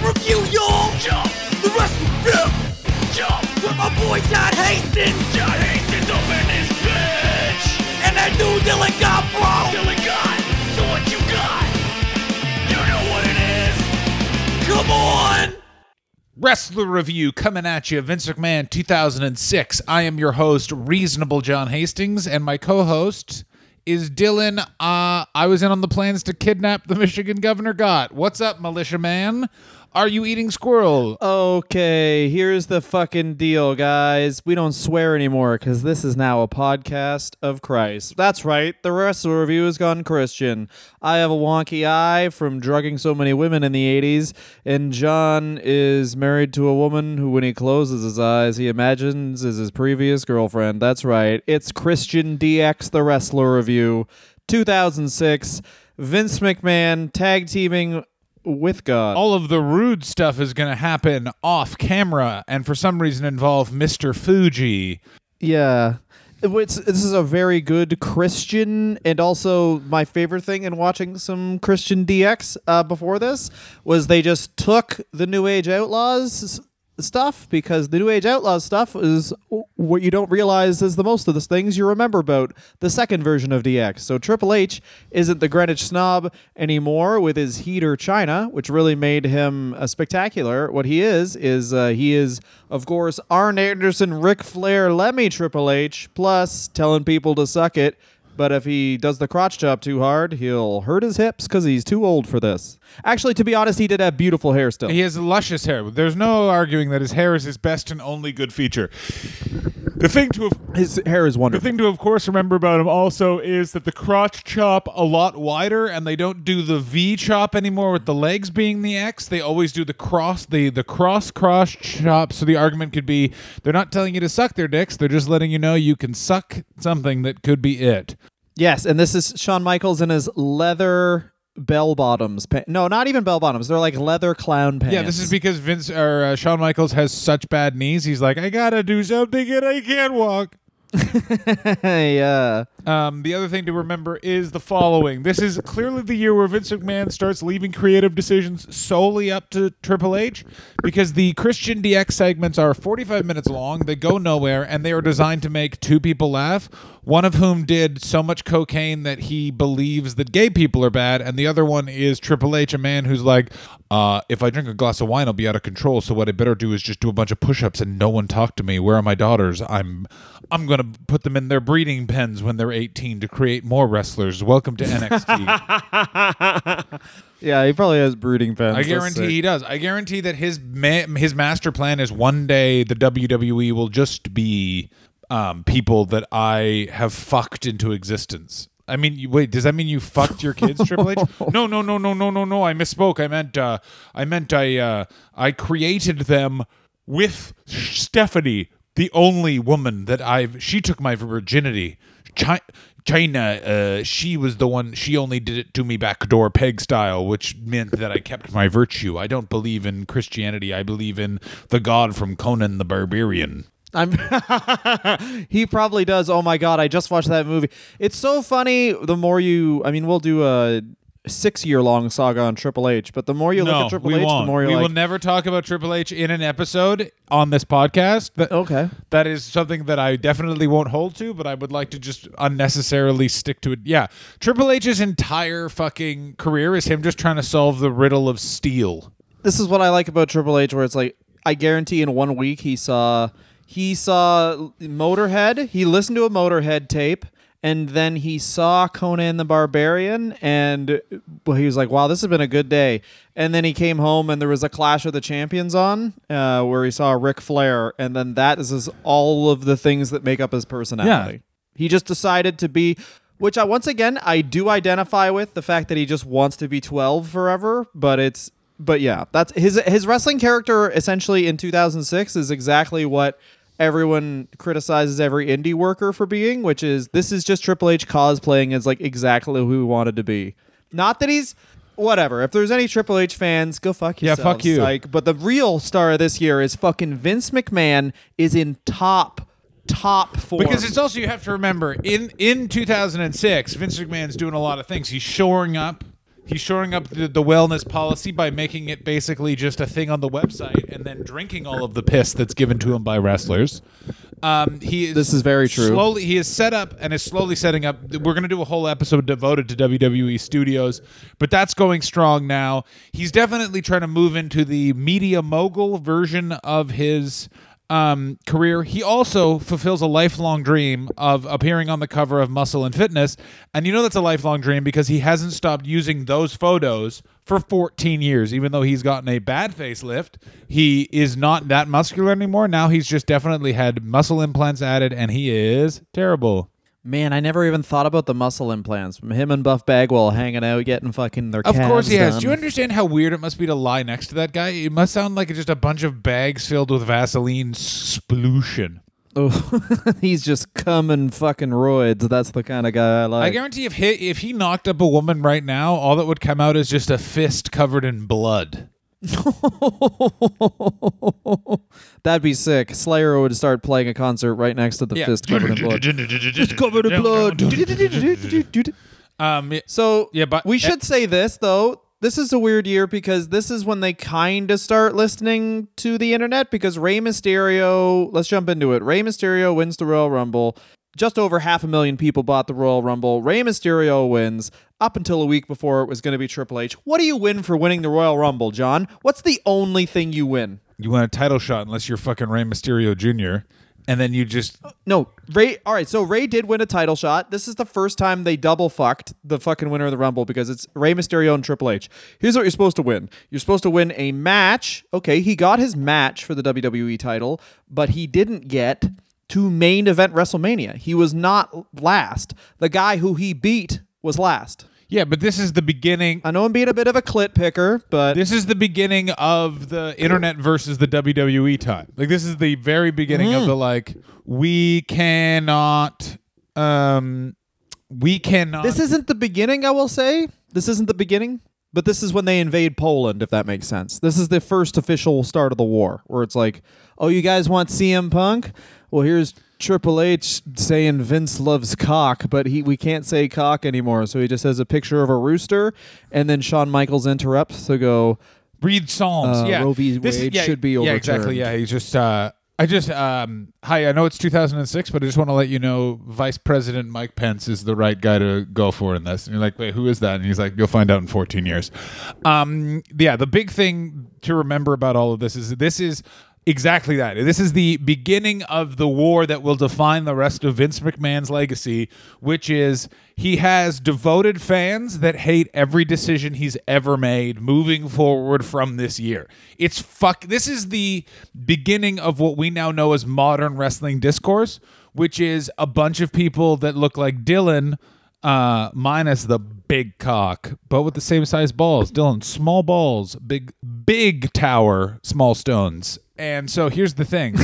Wrestle Review, y'all! Jump, The Wrestle Review! jump, With my boy John Hastings! John Hastings up in this bitch. And that dude Dylan Gobro! Dylan got, so what you got? You know what it is. Come on! Wrestler Review coming at you, Vince McMahon 2006. I am your host, Reasonable John Hastings, and my co host is Dylan. Uh, I was in on the plans to kidnap the Michigan Governor Gott. What's up, militia man? Are you eating squirrel? Okay, here's the fucking deal, guys. We don't swear anymore because this is now a podcast of Christ. That's right, the Wrestler Review has gone Christian. I have a wonky eye from drugging so many women in the 80s, and John is married to a woman who, when he closes his eyes, he imagines is his previous girlfriend. That's right, it's Christian DX, the Wrestler Review, 2006. Vince McMahon tag teaming with God. All of the rude stuff is going to happen off camera and for some reason involve Mr. Fuji. Yeah. It's, this is a very good Christian, and also my favorite thing in watching some Christian DX uh, before this was they just took the New Age Outlaws stuff because the New Age Outlaws stuff is what you don't realize is the most of the things you remember about the second version of DX. So Triple H isn't the Greenwich snob anymore with his heater Chyna, which really made him a spectacular. What he is is uh, he is of course Arn Anderson, Ric Flair, Lemmy Triple H, plus telling people to suck it. But if he does the crotch chop too hard, he'll hurt his hips because he's too old for this. Actually, to be honest, he did have beautiful hair still. He has luscious hair. There's no arguing that his hair is his best and only good feature. The thing to His hair is wonderful. The thing to, of course, remember about him also is that the crotch chop a lot wider, and they don't do the V chop anymore with the legs being the X. They always do the cross, the the cross cross chop. So the argument could be they're not telling you to suck their dicks; they're just letting you know you can suck something that could be it. Yes, and this is Shawn Michaels in his leather bell bottoms. Pa- no, not even bell bottoms. They're like leather clown pants. Yeah, this is because Vince or uh, Shawn Michaels has such bad knees. He's like, I gotta do something, and I can't walk. yeah. Um, the other thing to remember is the following. This is clearly the year where Vince McMahon starts leaving creative decisions solely up to Triple H because the Christian DX segments are 45 minutes long, they go nowhere, and they are designed to make two people laugh, one of whom did so much cocaine that he believes that gay people are bad, and the other one is Triple H, a man who's like, uh, if I drink a glass of wine, I'll be out of control, so what I better do is just do a bunch of push-ups and no one talk to me. Where are my daughters? I'm I'm to put them in their breeding pens when they're 18 to create more wrestlers. Welcome to NXT. Yeah, he probably has brooding fans. I guarantee he does. I guarantee that his ma- his master plan is one day the WWE will just be um, people that I have fucked into existence. I mean, you, wait. Does that mean you fucked your kids, Triple H? No, no, no, no, no, no, no. I misspoke. I meant, uh, I meant, I, uh, I created them with Stephanie, the only woman that I've. She took my virginity. Chi- Chyna, uh, she was the one. She only did it to me backdoor peg style, which meant that I kept my virtue. I don't believe in Christianity. I believe in the God from Conan the Barbarian. I'm he probably does. Oh my god, I just watched that movie. It's so funny. The more you, I mean, we'll do a six-year-long saga on Triple H, but the more you look at Triple we H, won't. the more you're we like, will never talk about Triple H in an episode on this podcast. That, okay. That is something that I definitely won't hold to, but I would like to just unnecessarily stick to it. Yeah. Triple H's entire fucking career is him just trying to solve the riddle of steel. This is what I like about Triple H, where it's like, I guarantee in one week he saw he saw Motorhead. He listened to a Motorhead tape. And then he saw Conan the Barbarian, and well, he was like, "Wow, this has been a good day." And then he came home, and there was a Clash of the Champions on, uh, where he saw Ric Flair, and then that is his, all of the things that make up his personality. He just decided to be, which I once again I do identify with the fact that he just wants to be twelve forever, but it's but yeah, that's his his wrestling character essentially in 2006 is exactly what everyone criticizes every indie worker for being, which is this is just Triple H cosplaying as like exactly who he wanted to be. Not that he's whatever. If there's any Triple H fans, go fuck Yeah, fuck you. Like, but the real star of this year is fucking Vince McMahon is in top top form. Because it's also you have to remember in in 2006, Vince McMahon's doing a lot of things. He's shoring up He's shoring up the, the wellness policy by making it basically just a thing on the website and then drinking all of the piss that's given to him by wrestlers. Um, he is This is very true. Slowly, he is set up and is slowly setting up. We're going to do a whole episode devoted to WWE Studios, but that's going strong now. He's definitely trying to move into the media mogul version of his um, career. He also fulfills a lifelong dream of appearing on the cover of Muscle and Fitness, and you know that's a lifelong dream because he hasn't stopped using those photos for 14 years. Even though he's gotten a bad facelift, he is not that muscular anymore. Now he's just definitely had muscle implants added, and he is terrible. Man, I never even thought about the muscle implants. Him and Buff Bagwell hanging out, getting fucking their Of course he has. Do you understand how weird it must be to lie next to that guy? It must sound like just a bunch of bags filled with Vaseline splution. Oh, he's just coming fucking roids. That's the kind of guy I like. I guarantee if he if he knocked up a woman right now, all that would come out is just a fist covered in blood. That'd be sick. Slayer would start playing a concert right next to the fist covered in blood. Fist covered in blood. Um, yeah, So Yeah, but- we should say this though. This is a weird year because this is when they kind of start listening to the internet because Rey Mysterio, let's jump into it. Rey Mysterio wins the Royal Rumble. Just over half a million people bought the Royal Rumble. Rey Mysterio wins up until a week before it was going to be Triple H. What do you win for winning the Royal Rumble, John? What's the only thing you win? You want a title shot unless you're fucking Rey Mysterio Jr. And then you just No, Rey. All right, so Rey did win a title shot. This is the first time they double fucked the fucking winner of the Rumble because it's Rey Mysterio and Triple H. Here's what you're supposed to win. You're supposed to win a match. Okay, he got his match for the WWE title, but he didn't get to main event WrestleMania. He was not last. The guy who he beat was last. Yeah, but this is the beginning. I know I'm being a bit of a clit picker, but This is the beginning of the internet versus the WWE time. Like this is the very beginning of the like we cannot um we cannot This isn't the beginning, I will say. This isn't the beginning, but this is when they invade Poland, if that makes sense. This is the first official start of the war, where it's like, oh, you guys want CM Punk? Well, here's Triple H saying Vince loves cock, but he we can't say cock anymore, so he just has a picture of a rooster, and then Shawn Michaels interrupts to go, read Psalms. Uh, yeah, Roe v. This yeah, should be Yeah, exactly. Yeah, he's just. Uh, I just. Um, hi, I know it's 2006, but I just want to let you know, Vice President Mike Pence is the right guy to go for in this. And you're like, wait, who is that? And he's like, you'll find out in 14 years. Um, yeah, the big thing to remember about all of this is this is. Exactly that. This is the beginning of the war that will define the rest of Vince McMahon's legacy, which is he has devoted fans that hate every decision he's ever made moving forward from this year. It's fuck this is the beginning of what we now know as modern wrestling discourse, which is a bunch of people that look like Dylan uh minus the big cock, but with the same size balls. Dylan, small balls, big big tower, small stones. And so here's the thing.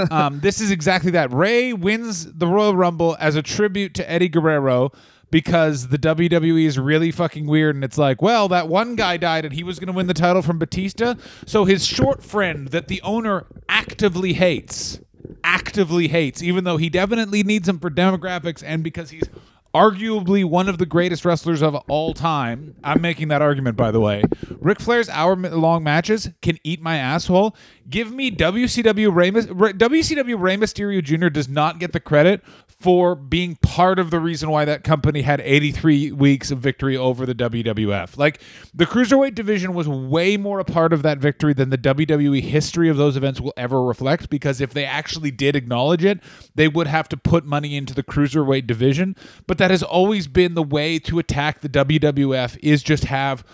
um, this is exactly that. Rey wins the Royal Rumble as a tribute to Eddie Guerrero because the WWE is really fucking weird and it's like, well, that one guy died and he was going to win the title from Batista. So his short friend that the owner actively hates, actively hates, even though he definitely needs him for demographics and because he's arguably one of the greatest wrestlers of all time. I'm making that argument, by the way. Ric Flair's hour-long matches can eat my asshole. Give me WCW Rey, WCW Rey Mysterio Jr. does not get the credit for being part of the reason why that company had 83 weeks of victory over the WWF. Like the cruiserweight division was way more a part of that victory than the WWE history of those events will ever reflect. Because if they actually did acknowledge it, they would have to put money into the cruiserweight division. But that has always been the way to attack the WWF is just have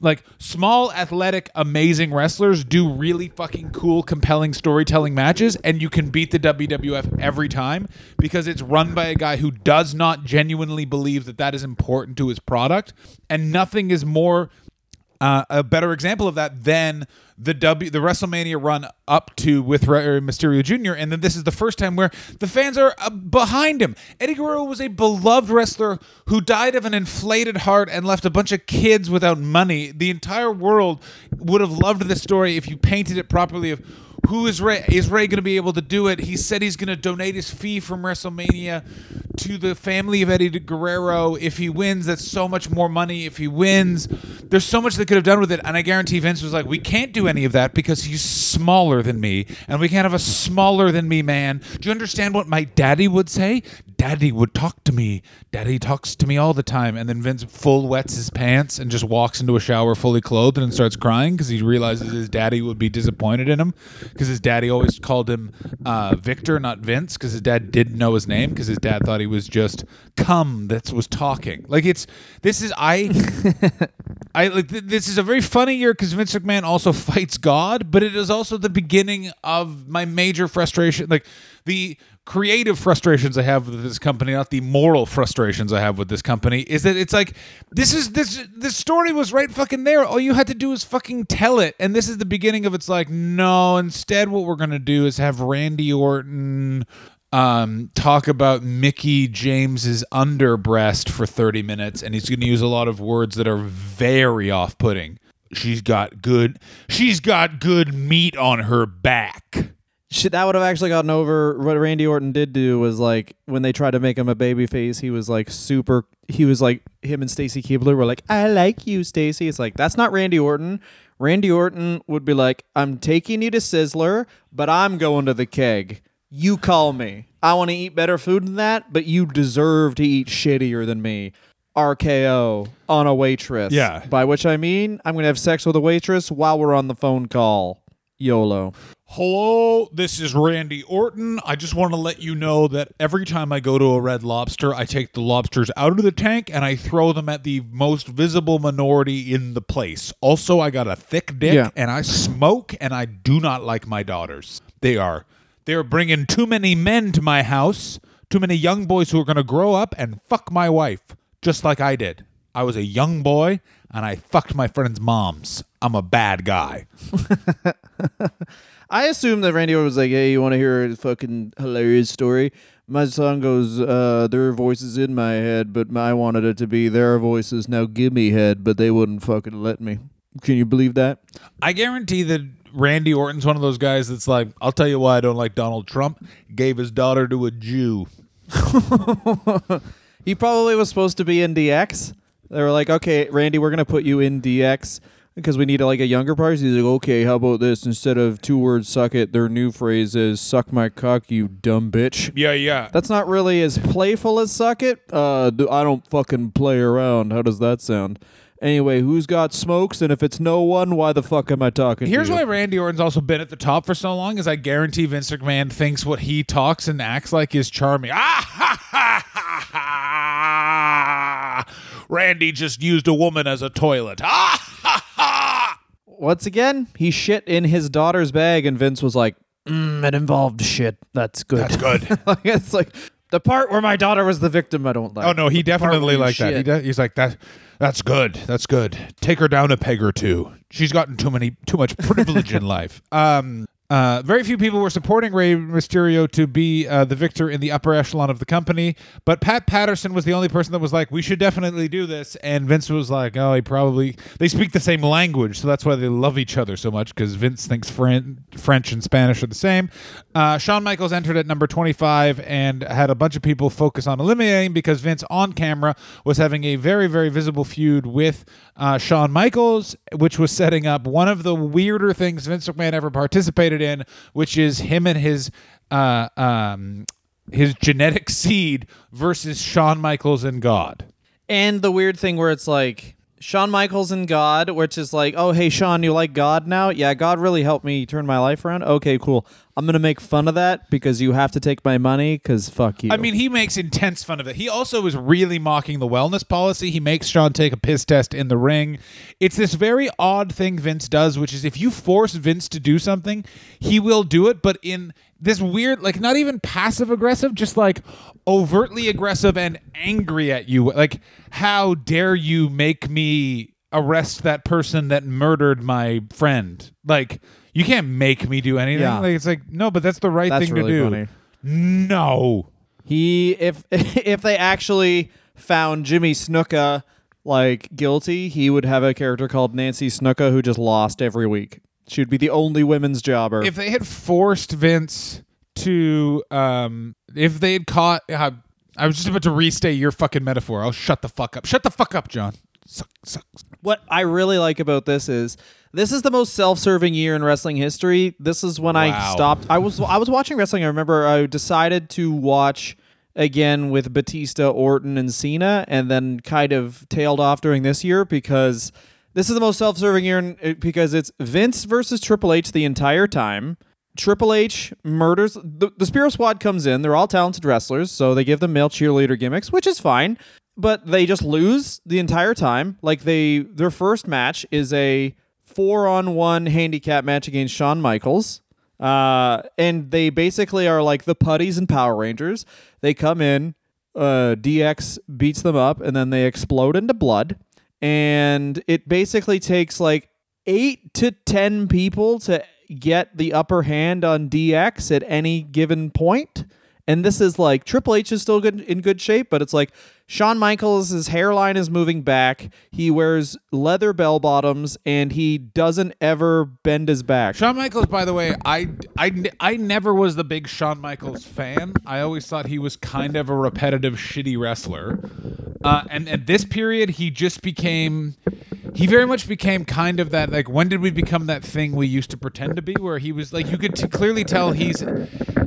like small athletic amazing wrestlers do really fucking cool compelling storytelling matches and you can beat the WWF every time because it's run by a guy who does not genuinely believe that that is important to his product and nothing is more uh, a better example of that than the W the WrestleMania run up to with Rey Mysterio Jr. And then this is the first time where the fans are uh, behind him. Eddie Guerrero was a beloved wrestler who died of an inflated heart and left a bunch of kids without money. The entire world would have loved this story if you painted it properly. Of who is Rey? Is Rey going to be able to do it? He said he's going to donate his fee from WrestleMania to the family of Eddie Guerrero. If he wins, that's so much more money. If he wins, there's so much they could have done with it. And I guarantee Vince was like, we can't do any of that because he's smaller than me, and we can't have a smaller than me man. Do you understand what my daddy would say? Daddy would talk to me. Daddy talks to me all the time. And then Vince full wets his pants and just walks into a shower fully clothed and starts crying because he realizes his daddy would be disappointed in him because his daddy always called him uh, Victor, not Vince, because his dad didn't know his name because his dad thought he was just cum that was talking. Like it's this is I I like th- this is a very funny year because Vince McMahon also fights God, but it is also the beginning of my major frustration, like the creative frustrations I have with this company, not the moral frustrations I have with this company. Is that it's like this is this this story was right fucking there. All you had to do is fucking tell it, and this is the beginning of it's like no. Instead, what we're gonna do is have Randy Orton um, talk about Mickie James's underbreast for 30 minutes, and he's going to use a lot of words that are very off-putting. She's got good. She's got good meat on her back. Shit, that would have actually gotten over. What Randy Orton did do was like when they tried to make him a baby face, he was like super. He was like him and Stacy Keibler were like, "I like you, Stacy." It's like that's not Randy Orton. Randy Orton would be like, "I'm taking you to Sizzler, but I'm going to the keg. You call me. I want to eat better food than that, but you deserve to eat shittier than me." RKO on a waitress. Yeah. By which I mean, I'm gonna have sex with a waitress while we're on the phone call. YOLO. Hello, this is Randy Orton. I just want to let you know that every time I go to a red lobster, I take the lobsters out of the tank and I throw them at the most visible minority in the place. Also, I got a thick dick Yeah. and I smoke and I do not like my daughters. They are they're bringing too many men to my house, too many young boys who are going to grow up and fuck my wife, just like I did. I was a young boy and I fucked my friends' moms. I'm a bad guy. I assume that Randy Orton was like, "Hey, you want to hear a fucking hilarious story?" My son goes, uh, "There are voices in my head, but I wanted it to be their voices. Now give me head, but they wouldn't fucking let me." Can you believe that? I guarantee that Randy Orton's one of those guys that's like, I'll tell you why I don't like Donald Trump. Gave his daughter to a Jew. He probably was supposed to be in DX. They were like, "Okay, Randy, we're gonna put you in DX." Because we need like a younger person. He's like, okay, how about this? Instead of two words, suck it, their new phrase is suck my cock, you dumb bitch. Yeah, yeah. That's not really as playful as suck it. Uh, I don't fucking play around. How does that sound? Anyway, who's got smokes? And if it's no one, why the fuck am I talking? Here's to you? why Randy Orton's also been at the top for so long is I guarantee Vince McMahon thinks what he talks and acts like is charming. Ah ha ha ha ha! Randy just used a woman as a toilet. Ah! Once again, he shit in his daughter's bag, and Vince was like, mm, "It involved shit. That's good. That's good. like, it's like the part where my daughter was the victim. I don't like. Oh no, he definitely where you like that. He does, he's like that. That's good. That's good. Take her down a peg or two. She's gotten too many, too much privilege in life. Um, uh, very few people were supporting Rey Mysterio to be uh, the victor in the upper echelon of the company, but Pat Patterson was the only person that was like, "We should definitely do this." And Vince was like, "Oh, he probably." They speak the same language, so that's why they love each other so much because Vince thinks Fran- French and Spanish are the same. Uh, Shawn Michaels entered at number twenty-five and had a bunch of people focus on eliminating because Vince on camera was having a very, very visible feud with uh, Shawn Michaels, which was setting up one of the weirder things Vince McMahon ever participated in, which is him and his uh, um, his genetic seed versus Shawn Michaels and God. And the weird thing where it's like Shawn Michaels and God, which is like, oh hey Shawn, you like God now? Yeah, God really helped me turn my life around. Okay, cool. I'm gonna make fun of that because you have to take my money because fuck you. I mean, he makes intense fun of it. He also is really mocking the wellness policy. He makes Shawn take a piss test in the ring. It's this very odd thing Vince does, which is if you force Vince to do something, he will do it, but in this weird, like not even passive aggressive, just like overtly aggressive and angry at you. Like, how dare you make me arrest that person that murdered my friend? Like, you can't make me do anything. Yeah. Like, it's like, no, but that's the right That's thing really to do. funny. No. He if if they actually found Jimmy Snuka like guilty, he would have a character called Nancy Snuka who just lost every week. She would be the only women's jobber. if they had forced Vince to, um, if they had caught, uh, I was just about to restate your fucking metaphor. I'll shut the fuck up. Shut the fuck up, John. Suck, suck. what I really like about this is this is the most self-serving year in wrestling history. This is when I stopped. I was I was watching wrestling. I remember I decided to watch again with Batista, Orton, and Cena, and then kind of tailed off during this year because this is the most self-serving year in, because it's Vince versus Triple H the entire time. Triple H murders the, the Spirit Squad comes in. They're all talented wrestlers, so they give them male cheerleader gimmicks, which is fine. But they just lose the entire time. Like they their first match is a four on one handicap match against Shawn Michaels. Uh, and they basically are like the putties and Power Rangers. They come in, uh, DX beats them up, and then they explode into blood. And it basically takes like eight to ten people to get the upper hand on DX at any given point. And this is like Triple H is still good in good shape, but it's like Shawn Michaels, hairline is moving back. He wears leather bell bottoms and he doesn't ever bend his back. Shawn Michaels, by the way, I, I, I never was the big Shawn Michaels fan. I always thought he was kind of a repetitive, shitty wrestler. Uh, and at this period, he just became, he very much became kind of that, like, when did we become that thing we used to pretend to be? Where he was like, you could t- clearly tell he's,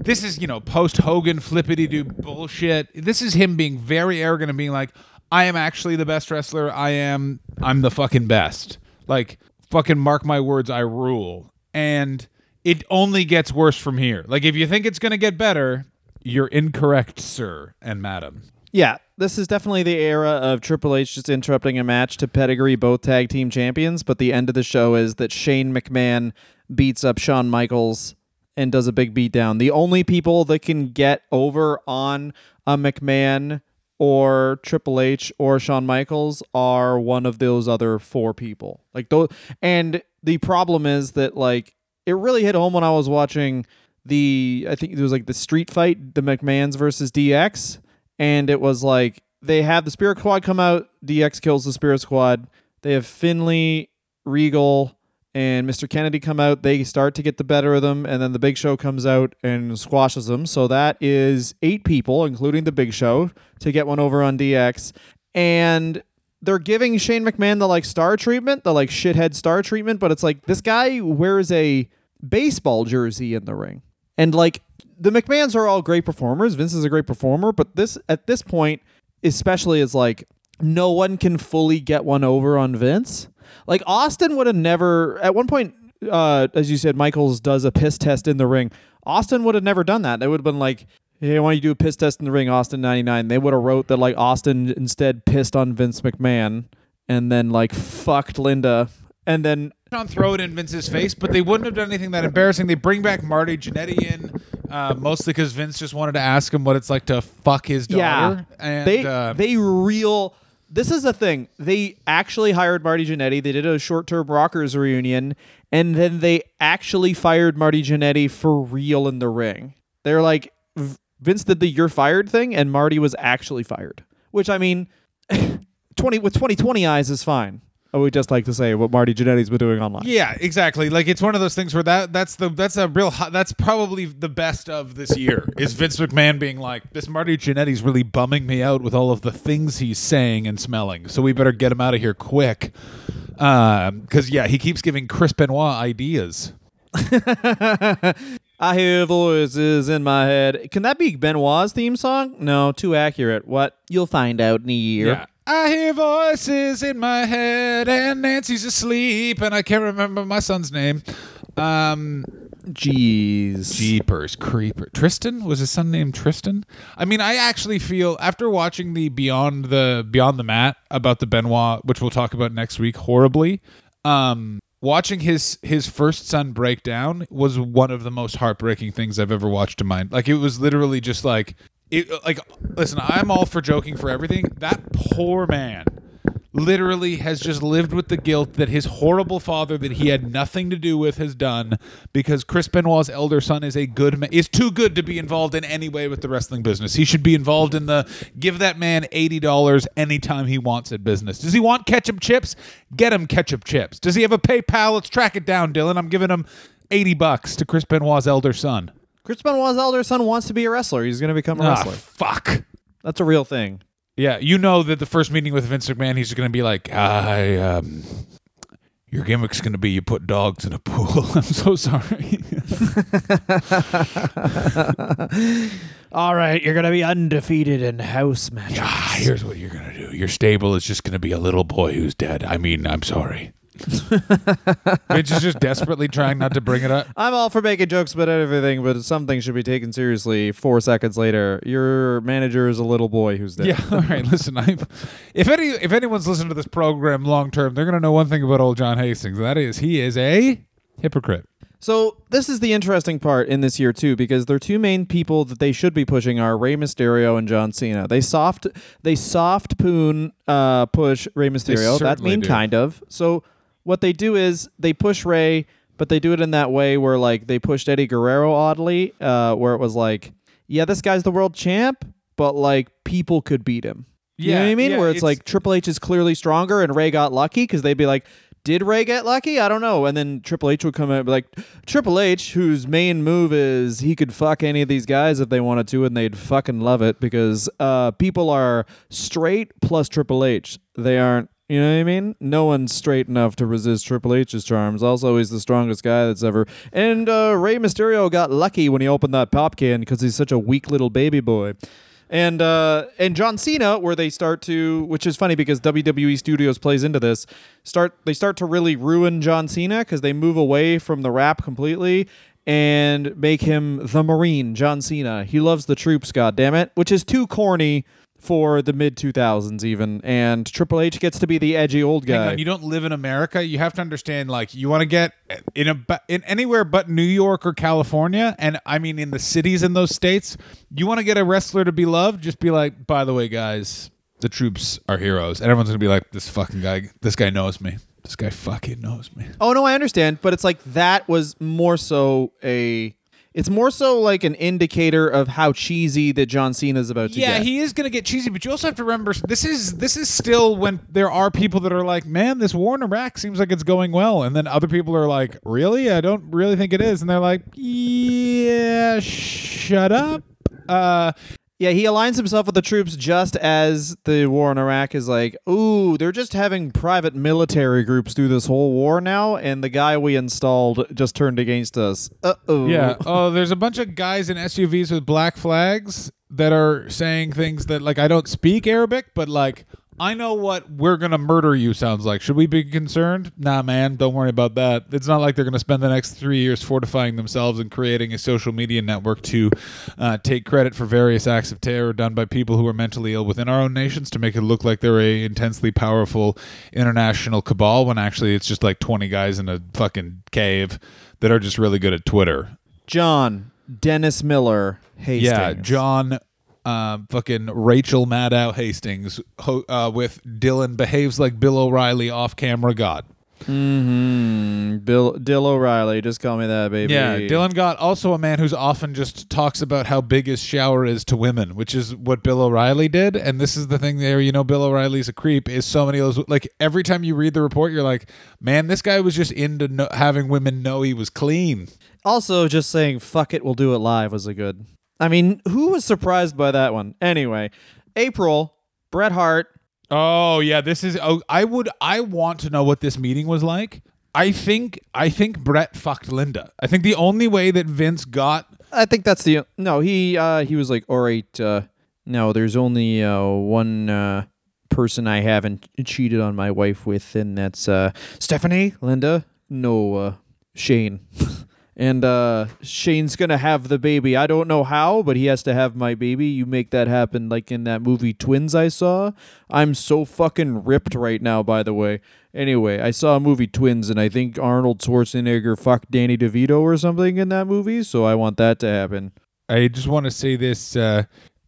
this is, you know, post Hogan flippity do bullshit. This is him being very arrogant and being like, I am actually the best wrestler. I am, I'm the fucking best. Like, fucking mark my words, I rule. And it only gets worse from here. Like, if you think it's going to get better, you're incorrect, sir and madam. Yeah, this is definitely the era of Triple H just interrupting a match to pedigree both tag team champions. But the end of the show is that Shane McMahon beats up Shawn Michaels and does a big beatdown. The only people that can get over on a McMahon or Triple H or Shawn Michaels are one of those other four people. Like those, and the problem is that like it really hit home when I was watching the I think it was like the street fight, the McMahons versus DX, and it was like they have the Spirit Squad come out, DX kills the Spirit Squad. They have Finlay, Regal, and Mr. Kennedy come out. They start to get the better of them, and then the Big Show comes out and squashes them. So that is eight people, including the Big Show, to get one over on DX. And they're giving Shane McMahon the like star treatment, the like shithead star treatment, but it's like this guy wears a baseball jersey in the ring. And like the McMahons are all great performers. Vince is a great performer, but this at this point, especially is like no one can fully get one over on Vince. Like Austin would have never at one point, uh, as you said, Michaels does a piss test in the ring. Austin would have never done that. They would have been like, Hey, why don't you do a piss test in the ring, Austin ninety nine? They would have wrote that like Austin instead pissed on Vince McMahon and then like fucked Linda and then on throw it in Vince's face, but they wouldn't have done anything that embarrassing. They bring back Marty Jannetty in, uh, mostly because Vince just wanted to ask him what it's like to fuck his daughter. and they uh, they real. This is the thing. They actually hired Marty Jannetty. They did a short-term Rockers reunion, and then they actually fired Marty Jannetty for real in the ring. They're like, Vince did the "you're fired" thing, and Marty was actually fired. Which I mean, twenty with twenty twenty eyes is fine. I would just like to say what Marty Jannetty's been doing online. Yeah, exactly. Like it's one of those things where that that's the that's a real hot, that's probably the best of this year is Vince McMahon being like this Marty Jannetty's really bumming me out with all of the things he's saying and smelling. So we better get him out of here quick. Um cuz yeah, he keeps giving Chris Benoit ideas. I hear voices in my head. Can that be Benoit's theme song? No, too accurate. What? You'll find out in a year. Yeah. I hear voices in my head and Nancy's asleep and I can't remember my son's name. Um Jeez. Jeepers Creeper. Tristan was his son named Tristan. I mean, I actually feel after watching the Beyond the Beyond the Mat about the Benoit, which we'll talk about next week, horribly. Um, watching his his first son break down was one of the most heartbreaking things I've ever watched in mine. Like it was literally just like it. Uh, like listen, I'm all for joking for everything. That poor man. literally has just lived with the guilt that his horrible father that he had nothing to do with has done because Chris Benoit's elder son is a good man is too good to be involved in any way with the wrestling business. He should be involved in the give that man $80 anytime he wants at business. Does he want ketchup chips? Get him ketchup chips. Does he have a PayPal? Let's track it down, Dylan. I'm giving him 80 bucks to Chris Benoit's elder son. Chris Benoit's elder son wants to be a wrestler. He's going to become a Ah, wrestler. fuck. That's a real thing. Yeah, you know that the first meeting with Vince McMahon, he's going to be like, I, um, your gimmick's going to be you put dogs in a pool. I'm so sorry. All right, you're going to be undefeated in house matches. ah, here's what you're going to do. Your stable is just going to be a little boy who's dead. I mean, I'm sorry. Vince is just desperately trying not to bring it up. I'm all for making jokes about everything, but something should be taken seriously. Four seconds later, your manager is a little boy who's dead. Yeah, all right. Listen, I, if any if anyone's listened to this program long term, they're gonna know one thing about old John Hastings. That is, he is a hypocrite. So this is the interesting part in this year too, because their two main people that they should be pushing are Rey Mysterio and John Cena. They soft they soft poon uh, push Rey Mysterio. That mean do. kind of. So what they do is they push Rey, but they do it in that way where like they pushed Eddie Guerrero oddly, uh, where it was like, yeah, this guy's the world champ, but like people could beat him. You know Yeah, what I mean? yeah, Where it's, it's- like Triple H is clearly stronger and Rey got lucky because they'd be like, did Rey get lucky? I don't know. And then Triple H would come out and be like, Triple H, whose main move is he could fuck any of these guys if they wanted to, and they'd fucking love it because uh, people are straight plus Triple H. They aren't. You know what I mean? No one's straight enough to resist Triple H's charms. Also, he's the strongest guy that's ever. And uh, Rey Mysterio got lucky when he opened that pop can because he's such a weak little baby boy and uh, and John Cena, where they start to, which is funny because WWE Studios plays into this. Start they start to really ruin John Cena because they move away from the rap completely and make him the Marine John Cena. He loves the troops, God damn it, which is too corny for the mid two thousands even. And Triple H gets to be the edgy old Hang guy. on, you don't live in America. You have to understand, like, you want to get in a in anywhere but New York or California, and I mean in the cities in those states. You want to get a wrestler to be loved, just be like, by the way, guys, the troops are heroes, and everyone's gonna be like, this fucking guy, this guy knows me. This guy fucking knows me. Oh no, I understand, but it's like that was more so a. It's more so like an indicator of how cheesy that John Cena's about to Yeah, get. Yeah, he is gonna get cheesy, but you also have to remember this is this is still when there are people that are like, man, this war in Iraq seems like it's going well, and then other people are like, really, I don't really think it is, and they're like, yeah, shut up. Uh, Yeah, he aligns himself with the troops just as the war in Iraq is like, ooh, they're just having private military groups do this whole war now, and the guy we installed just turned against us. Uh oh. yeah. Oh, there's a bunch of guys in SUVs with black flags that are saying things that like I don't speak Arabic, but like I know what we're gonna murder you sounds like. Should we be concerned? Nah, man, don't worry about that. It's not like they're gonna spend the next three years fortifying themselves and creating a social media network to uh, take credit for various acts of terror done by people who are mentally ill within our own nations to make it look like they're a intensely powerful international cabal when actually it's just like 20 guys in a fucking cave that are just really good at Twitter. John Dennis Miller Hastings. Yeah, John, uh, fucking Rachel Maddow Hastings ho- uh, with Dylan behaves like Bill O'Reilly off camera God. Mm, Bill Dill O'Reilly. Just call me that, baby. Yeah, Dylan Gott, also a man who's often just talks about how big his shower is to women, which is what Bill O'Reilly did. And this is the thing there, you know, Bill O'Reilly's a creep. Is so many of those like every time you read the report, you're like, man, this guy was just into no- having women know he was clean. Also, just saying "fuck it, we'll do it live" was a good. I mean, who was surprised by that one? Anyway, April, Bret Hart. Oh yeah, this is. Oh, I would. I want to know what this meeting was like. I think. I think Bret fucked Linda. I think the only way that Vince got. I think that's the no. He uh, he was like, all right, uh, no, there's only uh, one uh, person I haven't cheated on my wife with, and that's uh, Stephanie, Linda, no, uh, Shane. And uh, Shane's gonna have the baby. I don't know how, but he has to have my baby. You make that happen, like in that movie Twins I saw. I'm so fucking ripped right now. By the way. Anyway, I saw a movie Twins, and I think Arnold Schwarzenegger fucked Danny DeVito or something in that movie. So I want that to happen. I just want to say this. Uh,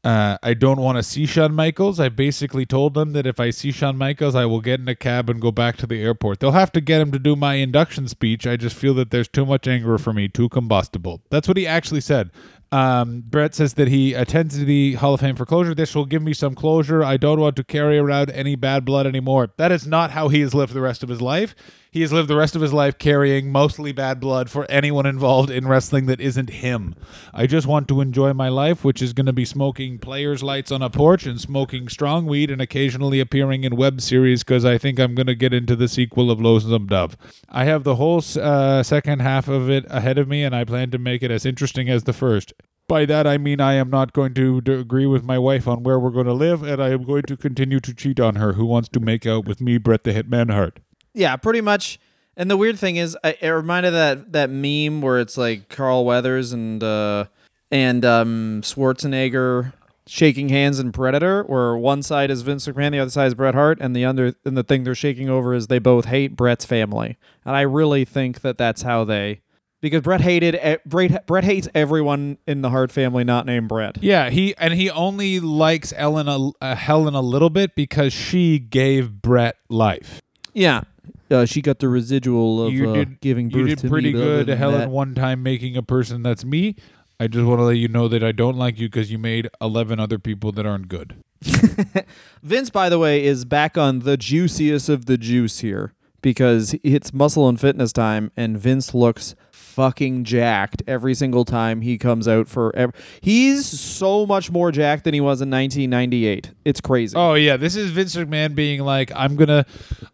Uh, I don't want to see Shawn Michaels. I basically told them that if I see Shawn Michaels, I will get in a cab and go back to the airport. They'll have to get him to do my induction speech. I just feel that there's too much anger for me, too combustible. That's what he actually said. Um, Bret says that he attends the Hall of Fame for closure. This will give me some closure. I don't want to carry around any bad blood anymore. That is not how he has lived the rest of his life. He has lived the rest of his life carrying mostly bad blood for anyone involved in wrestling that isn't him. I just want to enjoy my life, which is going to be smoking players' lights on a porch and smoking strong weed and occasionally appearing in web series because I think I'm going to get into the sequel of Lonesome Dove. I have the whole uh, second half of it ahead of me, and I plan to make it as interesting as the first. By that I mean I am not going to d- agree with my wife on where we're going to live, and I am going to continue to cheat on her, who wants to make out with me, Bret the Hitman Hart. Yeah, pretty much. And the weird thing is, I, it reminded that that meme where it's like Carl Weathers and uh, and um, Schwarzenegger shaking hands in Predator, where one side is Vince McMahon, the other side is Bret Hart, and the under and the thing they're shaking over is they both hate Bret's family. And I really think that that's how they. Because Bret hated e- Bret, Bret hates everyone in the Hart family not named Bret. Yeah, he and he only likes Ellen a, uh, Helen a little bit because she gave Bret life. Yeah. Uh, she got the residual of you uh, giving birth You did to pretty me, good, Helen. that- One time making a person that's me. I just want to let you know that I don't like you because you made eleven other people that aren't good. Vince, by the way, is back on the juiciest of the juice here because it's muscle and fitness time, and Vince looks fucking jacked every single time he comes out for. He's so much more jacked than he was in 1998. It's crazy. Oh yeah, this is Vince McMahon being like, I'm gonna,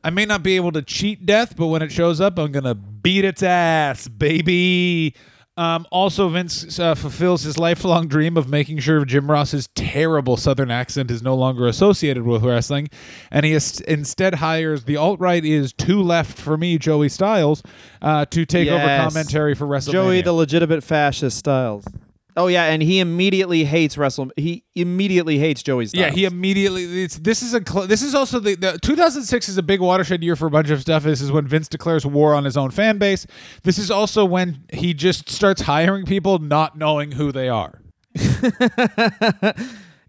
I may not be able to cheat death, but when it shows up, I'm gonna beat its ass, baby. Um, also, Vince uh, fulfills his lifelong dream of making sure Jim Ross's terrible Southern accent is no longer associated with wrestling, and he is, instead hires the alt right is too left for me, Joey Styles, uh, to take over commentary for WrestleMania. Joey, the legitimate fascist Styles. Oh yeah, and he immediately hates Wrestle. He immediately hates Joey Styles. Yeah, he immediately. It's, this is a. Cl- this is also the, the 2006 is a big watershed year for a bunch of stuff. This is when Vince declares war on his own fan base. This is also when he just starts hiring people not knowing who they are.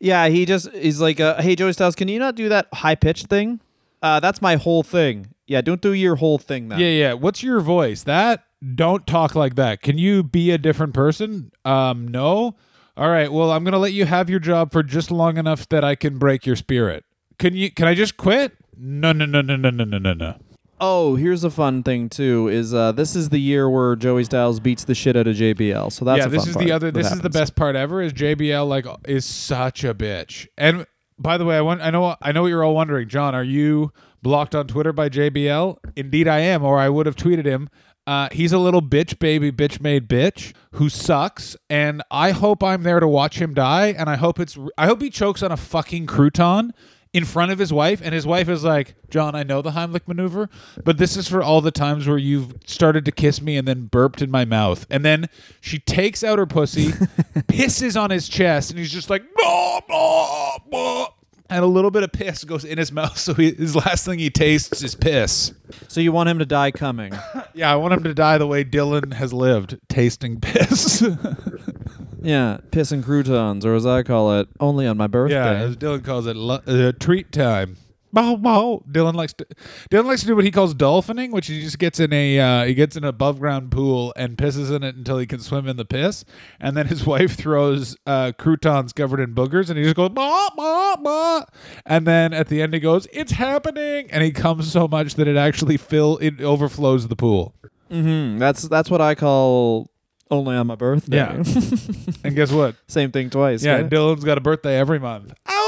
Yeah, he just he's like, uh, "Hey, Joey Styles, can you not do that high pitched thing? Uh, that's my whole thing. Yeah, don't do your whole thing then. Yeah, yeah. What's your voice? That don't talk like that. Can you be a different person? Um, no. All right. Well, I'm gonna let you have your job for just long enough that I can break your spirit. Can you? Can I just quit? No, no, no, no, no, no, no, no, no. Oh, here's a fun thing too. Is uh, this is the year where Joey Styles beats the shit out of JBL. So that's yeah, this is the other. This is the best part ever. Is JBL like is such a bitch. And by the way, I want. I know. I know what you're all wondering, John. Are you blocked on Twitter by JBL? Indeed, I am, or I would have tweeted him. Uh, he's a little bitch, baby, bitch made bitch who sucks, and I hope I'm there to watch him die. And I hope it's. I hope he chokes on a fucking crouton in front of his wife, and his wife is like, John, I know the Heimlich maneuver, but this is for all the times where you've started to kiss me and then burped in my mouth. And then she takes out her pussy, pisses on his chest, and he's just like, "Bah, bah, bah." And a little bit of piss goes in his mouth. So he, his last thing he tastes is piss. So you want him to die coming? Yeah, I want him to die the way Dylan has lived, tasting piss. yeah, piss and croutons, or as I call it, only on my birthday. Yeah, as Dylan calls it, lu- uh, treat time. Bow, bow. Dylan likes to Dylan likes to do what he calls dolphining, which he just gets in a uh, he gets in an above ground pool and pisses in it until he can swim in the piss, and then his wife throws uh, croutons covered in boogers, and he just goes bah, bah, bah. and then at the end he goes it's happening, and he comes so much that it actually fill it overflows the pool. hmm That's that's what I call only on my birthday. Yeah. And guess what? Same thing twice. Yeah? Dylan's got a birthday every month. Ow!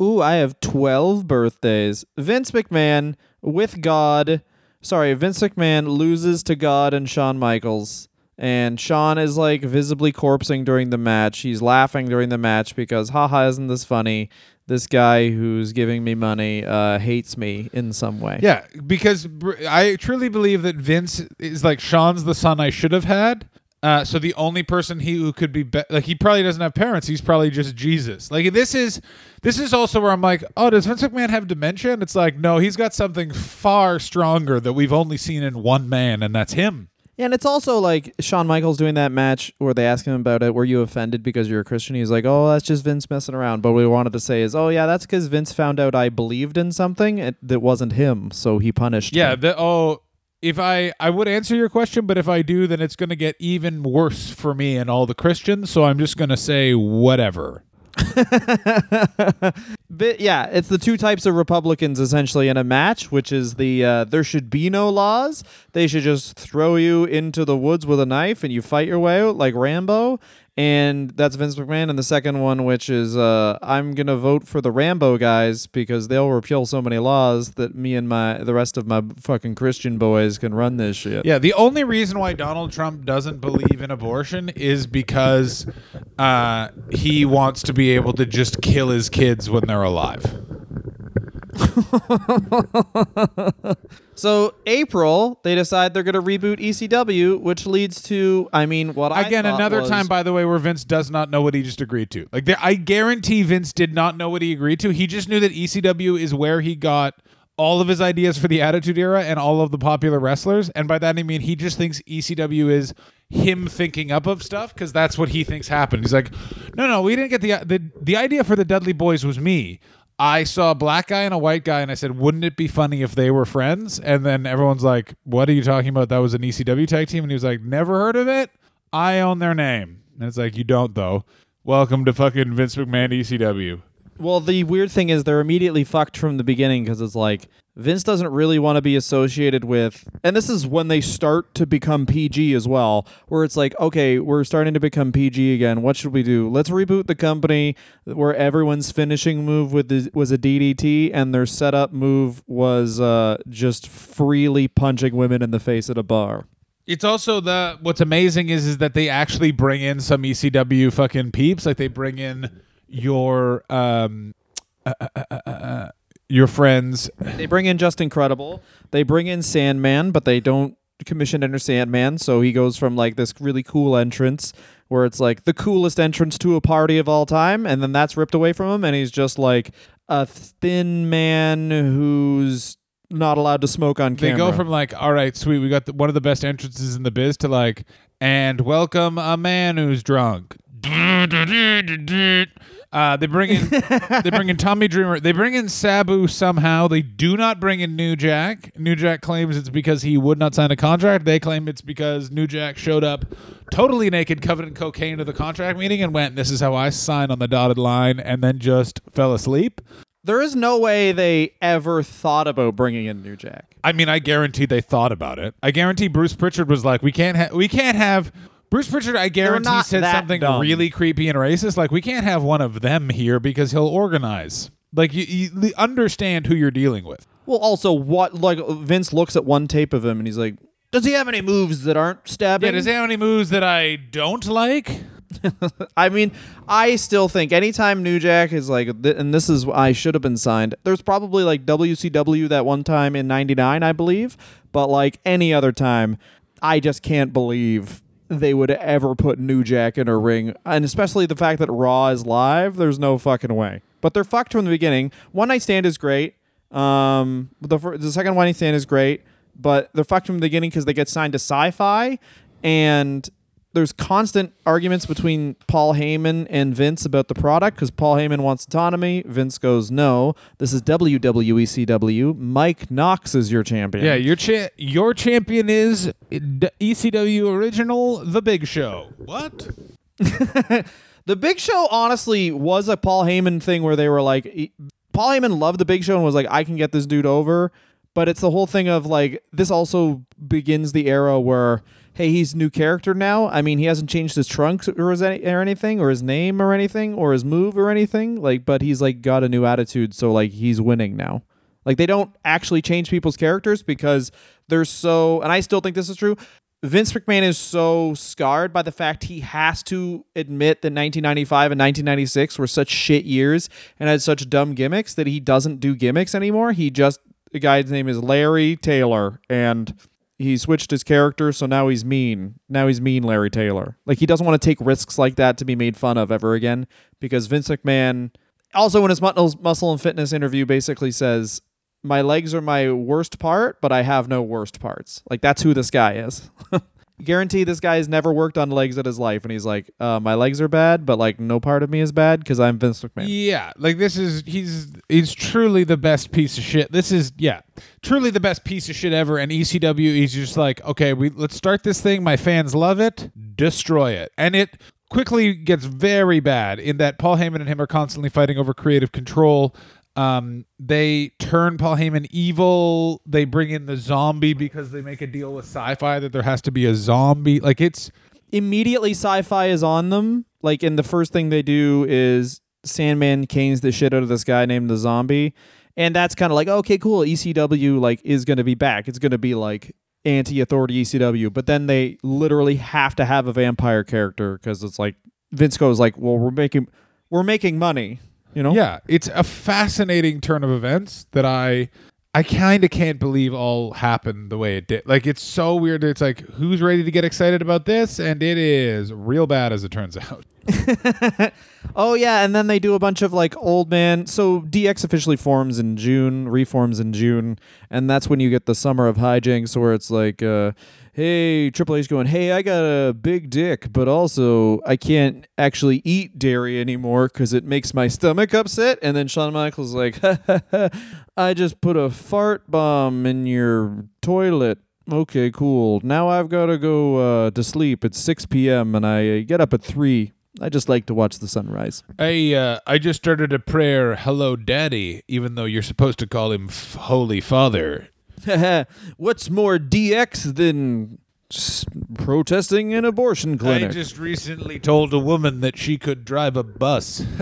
Ooh, I have 12 birthdays. Vince McMahon with God. Sorry, Vince McMahon loses to God and Shawn Michaels. And Shawn is like visibly corpsing during the match. He's laughing during the match because, haha, isn't this funny? This guy who's giving me money uh, hates me in some way. Yeah, because I truly believe that Vince is like Shawn's the son I should have had. Uh, so the only person he who could be, be like he probably doesn't have parents. He's probably just Jesus. Like this is this is also where I'm like, oh, does Vince McMahon have dementia? And it's like, no, he's got something far stronger that we've only seen in one man, and that's him. Yeah, and it's also like Shawn Michaels doing that match where they ask him about it. Were you offended because you're a Christian? He's like, "Oh, that's just Vince messing around." But what we wanted to say is, "Oh yeah, that's because Vince found out I believed in something it, that wasn't him, so he punished." Yeah. me." The, oh, if I I would answer your question, but if I do, then it's going to get even worse for me and all the Christians. So I'm just going to say whatever. But yeah, it's the two types of Republicans essentially in a match, which is the uh, there should be no laws. They should just throw you into the woods with a knife and you fight your way out like Rambo. And that's Vince McMahon. And the second one, which is uh, I'm gonna vote for the Rambo guys because they'll repeal so many laws that me and my the rest of my fucking Christian boys can run this shit. Yeah, the only reason why Donald Trump doesn't believe in abortion is because uh, he wants to be able to just kill his kids when they're alive. So April, they decide they're gonna reboot ECW, which leads to, I mean, what I Again, another was- time, by the way, where Vince does not know what he just agreed to. Like, there, I guarantee Vince did not know what he agreed to. He just knew that ECW is where he got all of his ideas for the Attitude Era and all of the popular wrestlers. And by that I mean he just thinks ECW is him thinking up of stuff because that's what he thinks happened. He's like, no, no, we didn't get the the the idea for the Dudley Boys was me. I saw a black guy and a white guy, and I said, "Wouldn't it be funny if they were friends?" And then everyone's like, "What are you talking about? That was an ECW tag team." And he was like, "Never heard of it. I own their name." And it's like, "You don't though." Welcome to fucking Vince McMahon ECW. Well, the weird thing is they're immediately fucked from the beginning because it's like Vince doesn't really want to be associated with, and this is when they start to become PG as well, where it's like, okay, we're starting to become PG again. What should we do? Let's reboot the company where everyone's finishing move with the, was a DDT and their setup move was uh, just freely punching women in the face at a bar. It's also the what's amazing is is that they actually bring in some ECW fucking peeps. Like they bring in your um uh, uh, uh, uh, uh, your friends. They bring in Justin Credible. They bring in Sandman, but they don't commission Enter Sandman. So he goes from like this really cool entrance where it's like the coolest entrance to a party of all time, and then that's ripped away from him, and he's just like a thin man who's not allowed to smoke on camera. They go from like, all right, sweet, we got the, one of the best entrances in the biz to like, and welcome a man who's drunk. Uh, they bring in they bring in Tommy Dreamer. They bring in Sabu somehow. They do not bring in New Jack. New Jack claims it's because he would not sign a contract. They claim it's because New Jack showed up totally naked, covered in cocaine to the contract meeting and went, "This is how I sign on the dotted line," and then just fell asleep. there is no way they ever thought about bringing in New Jack. I mean, I guarantee they thought about it. I guarantee Bruce Pritchard was like, "We can't have, we can't have." Bruce Pritchard, I guarantee, not said something dumb. really creepy and racist. Like, we can't have one of them here because he'll organize. Like, you, you understand who you're dealing with. Well, also, what like Vince looks at one tape of him and he's like, "Does he have any moves that aren't stabbing?" Yeah, does he have any moves that I don't like? I mean, I still think anytime New Jack is like, and this is I should have been signed. There's probably like WCW that one time in '99, I believe, but like any other time, I just can't believe they would ever put New Jack in a ring, and especially the fact that Raw is live. There's no fucking way. But they're fucked from the beginning. One Night Stand is great. Um, the the second One Night Stand is great, but they're fucked from the beginning because they get signed to Sci-Fi, and there's constant arguments between Paul Heyman and Vince about the product because Paul Heyman wants autonomy. Vince goes, "No, this is WWECW. Mike Knox is your champion." Yeah, your cha- your champion is ECW original, The Big Show. What? The Big Show honestly was a Paul Heyman thing where they were like, Paul Heyman loved the Big Show and was like, I can get this dude over. But it's the whole thing of like, this also begins the era where, hey, he's new character now. I mean, he hasn't changed his trunks or his any, or anything, or his name or anything, or his move or anything. Like, but he's like got a new attitude, so like he's winning now. Like they don't actually change people's characters because they're so, and I still think this is true. Vince McMahon is so scarred by the fact he has to admit that 1995 and 1996 were such shit years and had such dumb gimmicks that he doesn't do gimmicks anymore. He just the guy's name is Larry Taylor and he switched his character so now he's mean. Now he's mean Larry Taylor. Like he doesn't want to take risks like that to be made fun of ever again because Vince McMahon also in his muscle and fitness interview basically says my legs are my worst part, but I have no worst parts. Like that's who this guy is. Guarantee this guy has never worked on legs in his life, and he's like, uh, "My legs are bad, but like no part of me is bad because I'm Vince McMahon." Yeah, like this is he's he's truly the best piece of shit. This is yeah, truly the best piece of shit ever. And ECW, he's just like, okay, we let's start this thing. My fans love it. Destroy it, and it quickly gets very bad in that Paul Heyman and him are constantly fighting over creative control. Um, they turn Paul Heyman evil. They bring in the zombie because they make a deal with sci-fi that there has to be a zombie. Like it's Immediately, sci-fi is on them. Like, and the first thing they do is Sandman canes the shit out of this guy named the Zombie, and that's kind of like, okay, cool. ECW like is going to be back. It's going to be like anti-authority ECW, but then they literally have to have a vampire character because it's like Vince goes like, well, we're making we're making money. You know? Yeah, it's a fascinating turn of events that I I kind of can't believe all happened the way it did. Like it's so weird. It's like who's ready to get excited about this, and it is real bad as it turns out. Oh yeah, and then they do a bunch of like old man. So DX officially forms in June, reforms in June, and that's when you get the summer of hijinks where it's like, uh, hey, Triple H going, hey, I got a big dick, but also I can't actually eat dairy anymore because it makes my stomach upset. And then Shawn Michaels like, I just put a fart bomb in your toilet. Okay, cool. Now I've got to go uh, to sleep. It's 6 p.m. and I uh, get up at 3. I just like to watch the sunrise. I uh, I just started a prayer, "Hello, Daddy," even though you're supposed to call him f- Holy Father. What's more DX than s- protesting an abortion clinic? I just recently told a woman that she could drive a bus.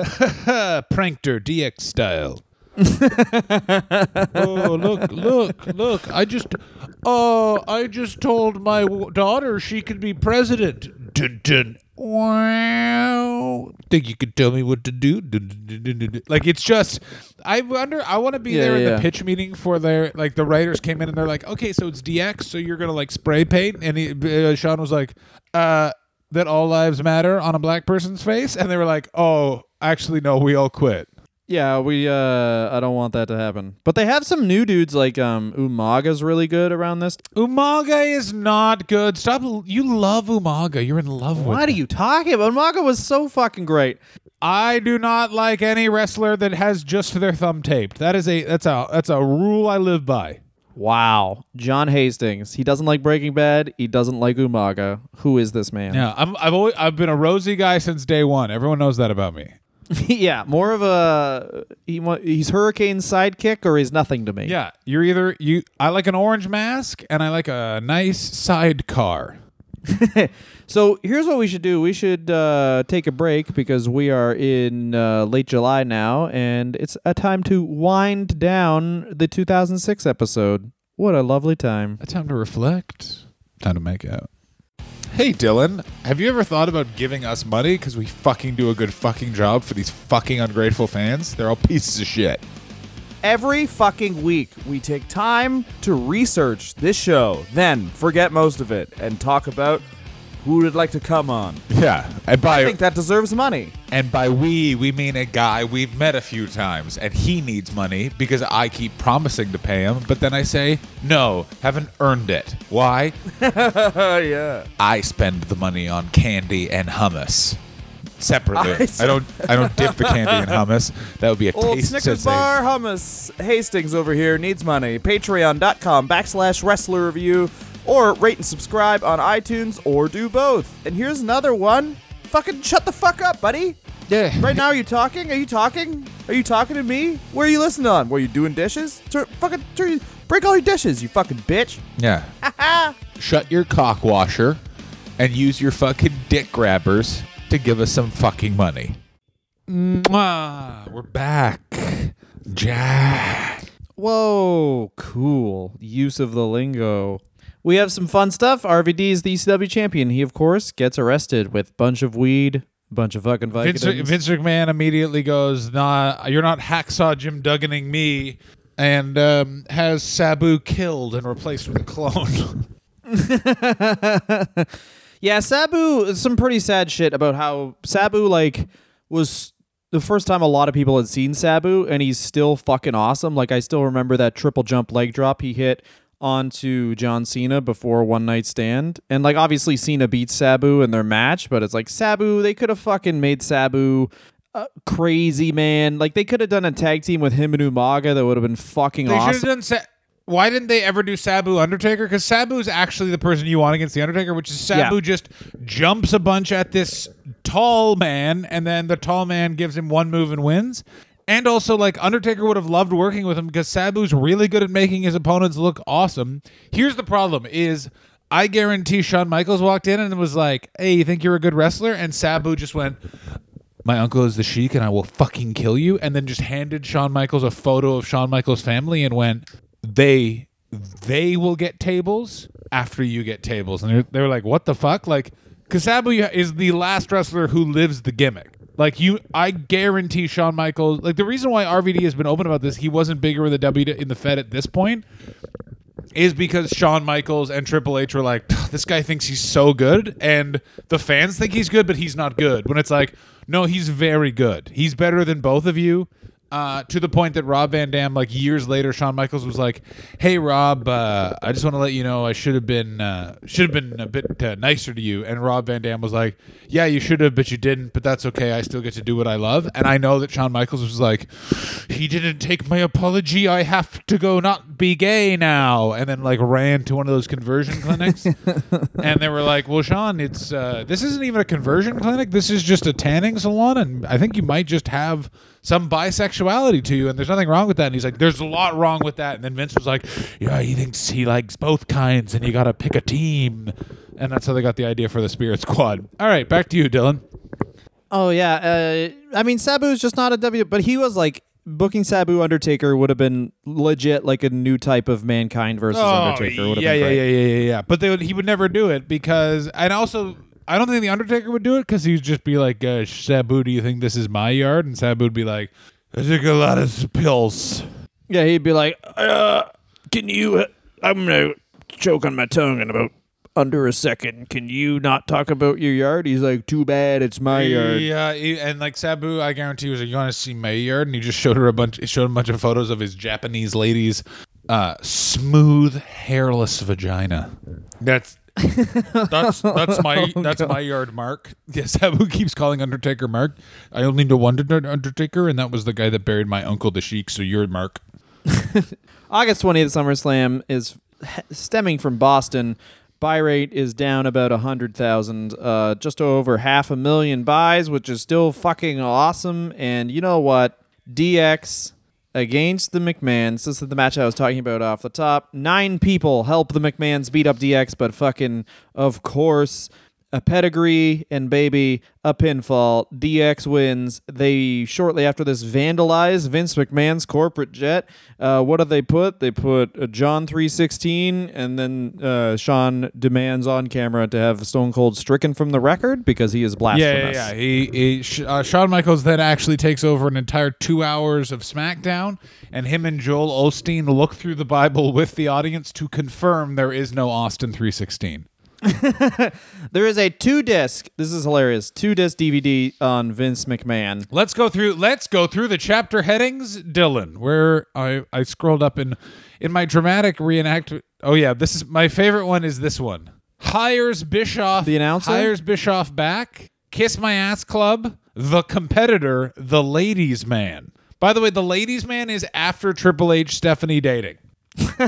Pranked her DX style. Oh look look look. I just oh i just told my w- daughter she could be president. Dun, dun. wow. Think you could tell me what to do? Like it's just i wonder i want to be Yeah, there in yeah. the pitch meeting for their like the writers came in and they're like okay so it's dx so you're gonna like spray paint? And he, uh, Shawn was like uh that all lives matter on a black person's face? And they were like oh actually no we all quit yeah, we. uh I don't want that to happen. But they have some new dudes like um Umaga's really good around this. Umaga is not good. Stop. You love Umaga. You're in love with. What are him. you talking about? Umaga was so fucking great. I do not like any wrestler that has just their thumb taped. That is a that's a that's a rule I live by. Wow, John Hastings. He doesn't like Breaking Bad. He doesn't like Umaga. Who is this man? Yeah, I'm, I've always I've been a Rosey guy since day one. Everyone knows that about me. yeah, more of a he. He's Hurricane's sidekick, or he's nothing to me. Yeah, you're either you. I like an orange mask and I like a nice sidecar. So here's what we should do. We should uh, take a break because we are in uh, late July now, and it's a time to wind down the 2006 episode. What a lovely time. A time to reflect. Time to make out. Hey Dylan, have you ever thought about giving us money because we fucking do a good fucking job for these fucking ungrateful fans? They're all pieces of shit. Every fucking week, we take time to research this show, then forget most of it and talk about who would like to come on. Yeah, and by I think that deserves money. and by we we mean a guy we've met a few times, and he needs money because I keep promising to pay him, but then I say no, haven't earned it. Why? Oh, yeah. I spend the money on candy and hummus separately. I I, don't I don't dip the candy in hummus. That would be a Old taste Snickers sensation. bar hummus Hastings over here needs money. Patreon.com backslash wrestler review or rate and subscribe on iTunes or do both. And here's another one. Fucking shut the fuck up, buddy. Yeah. Right now, are you talking? Are you talking? Are you talking to me? Where are you listening on? Were you doing dishes? Tur- fucking tur- break all your dishes, you fucking bitch. Yeah. Shut your cock washer and use your fucking dick grabbers to give us some fucking money. Mwah. We're back. Jack. Whoa, cool. Use of the lingo. We have some fun stuff. RVD is the ECW champion. He, of course, gets arrested with bunch of weed, bunch of fucking Vicodins. Vince, Vince McMahon immediately goes, "Nah, you're not hacksaw Jim Dugganing me," and um, has Sabu killed and replaced with a clone. Yeah, Sabu, some pretty sad shit about how Sabu, like, was the first time a lot of people had seen Sabu, and he's still fucking awesome. Like, I still remember that triple jump leg drop he hit onto John Cena before One Night Stand, and like obviously Cena beats Sabu in their match, but it's like Sabu. They could have fucking made Sabu. Uh, crazy man, like they could have done a tag team with him and Umaga that would have been fucking They should have awesome. done. Sa- Why didn't they ever do Sabu Undertaker? Because Sabu is actually the person you want against the Undertaker, which is Sabu Yeah. just jumps a bunch at this tall man, and then the tall man gives him one move and wins. And also, like Undertaker would have loved working with him because Sabu's really good at making his opponents look awesome. Here's the problem: is I guarantee Shawn Michaels walked in and was like, "Hey, you think you're a good wrestler?" And Sabu just went, my uncle is the Sheik and I will fucking kill you. And then just handed Shawn Michaels a photo of Shawn Michaels' family and went, they they will get tables after you get tables. And they're, they're like, what the fuck? Like, Kasabu is the last wrestler who lives the gimmick. Like you, I guarantee Shawn Michaels. Like the reason why RVD has been open about this, he wasn't bigger in the W in the Fed at this point, is because Shawn Michaels and Triple H were like, this guy thinks he's so good, and the fans think he's good, but he's not good. When it's like, no, he's very good. He's better than both of you. Uh, to the point that Rob Van Dam, like years later, Shawn Michaels was like, "Hey Rob, uh, I just want to let you know I should have been uh, should have been a bit uh, nicer to you." And Rob Van Dam was like, "Yeah, you should have, but you didn't. But that's okay. I still get to do what I love." And I know that Shawn Michaels was like, "He didn't take my apology. I have to go not be gay now." And then like ran to one of those conversion clinics, and they were like, "Well, Shawn, it's uh, this isn't even a conversion clinic. This is just a tanning salon, and I think you might just have." Some bisexuality to you, and there's nothing wrong with that. And he's like, there's a lot wrong with that. And then Vince was like, yeah, he thinks he likes both kinds, and you got to pick a team. And that's how they got the idea for the Spirit Squad. All right, back to you, Dylan. Oh yeah, uh, I mean Sabu is just not a W, but he was like booking Sabu Undertaker would have been legit like a new type of mankind versus Undertaker. Would have Oh, yeah, been yeah, great. yeah, yeah, yeah, yeah. But they would, he would never do it because, and also, I don't think the Undertaker would do it because he'd just be like, uh, Sabu, do you think this is my yard? And Sabu would be like, I took a lot of pills. Yeah, he'd be like, uh, "Can you? Uh, I'm gonna choke on my tongue in about under a second. Can you not talk about your yard?" He's like, "Too bad, it's my yard." Yeah, he- and like Sabu, I guarantee was like, "You want to see my yard?" And he just showed her a bunch, showed a bunch of photos of his Japanese ladies' uh, smooth, hairless vagina. That's that's that's my that's my yard, Mark. Yeah, Sabu keeps calling Undertaker Mark. I only know one Undertaker, and that was the guy that buried my uncle, the Sheik. So you're Mark. August 20th, SummerSlam is stemming from Boston. Buy rate is down about a hundred thousand, uh, just over half a million buys, which is still fucking awesome. And you know what? DX against the McMahons. This is the match I was talking about off the top. Nine people help the McMahons beat up DX, but fucking, of course, a pedigree and baby a pinfall. DX wins. They shortly after this vandalize Vince McMahon's corporate jet. Uh, what do they put? They put a John three sixteen, and then uh, Shawn demands on camera to have Stone Cold stricken from the record because he is blasphemous. yeah, yeah. He, he uh, Shawn Michaels then actually takes over an entire two hours of SmackDown, and him and Joel Osteen look through the Bible with the audience to confirm there is no Austin three sixteen. There is a two disc. This is hilarious. Two disc DVD on Vince McMahon. Let's go through. Let's go through the chapter headings, Dylan. Where I I scrolled up in in my dramatic reenactment. Oh yeah, this is my favorite one. Is this one? Hires Bischoff. The announcer? hires Bischoff back. Kiss my ass club. The competitor. The ladies man. By the way, the ladies man is after Triple H Stephanie dating.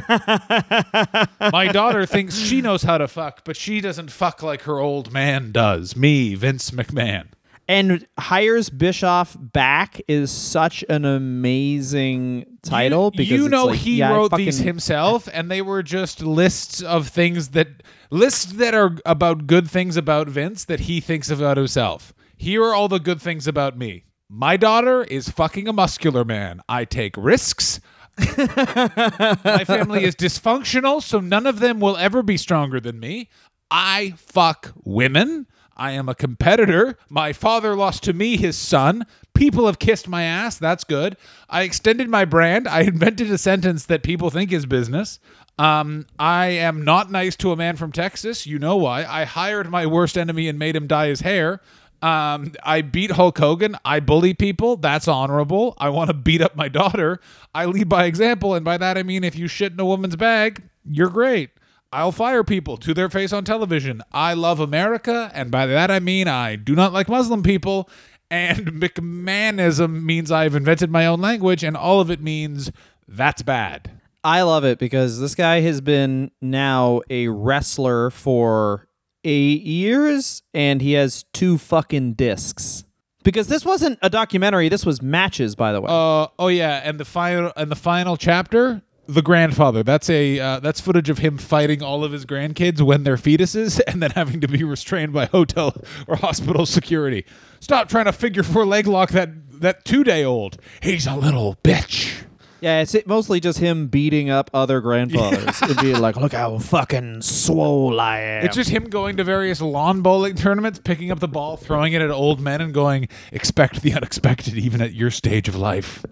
My daughter thinks she knows how to fuck, but she doesn't fuck like her old man does. Me, Vince McMahon. And hires Bischoff back is such an amazing title you, because you know like, he yeah, wrote fucking- these himself, and they were just lists of things that lists that are about good things about Vince that he thinks about himself. Here are all the good things about me. My daughter is fucking a muscular man. I take risks. My family is dysfunctional, so none of them will ever be stronger than me. I fuck women. I am a competitor. My father lost to me his son. People have kissed my ass. That's good. I extended my brand. I invented a sentence that people think is business. Um, I am not nice to a man from Texas. You know why. I hired my worst enemy and made him dye his hair. Um, I beat Hulk Hogan. I bully people. That's honorable. I want to beat up my daughter. I lead by example, and by that I mean if you shit in a woman's bag, you're great. I'll fire people to their face on television. I love America, and by that I mean I do not like Muslim people. And McMahonism means I've invented my own language, and all of it means that's bad. I love it because this guy has been now a wrestler for eight years and he has two fucking discs. Because this wasn't a documentary, this was matches, by the way. Uh oh yeah, and the final and the final chapter, the grandfather. That's a uh, that's footage of him fighting all of his grandkids when they're fetuses, and then having to be restrained by hotel or hospital security. Stop trying to figure four leg lock that that two day old. He's a little bitch. Yeah, it's mostly just him beating up other grandfathers. It'd be like, look how fucking swole I am. It's just him going to various lawn bowling tournaments, picking up the ball, throwing it at old men, and going, "Expect the unexpected, even at your stage of life."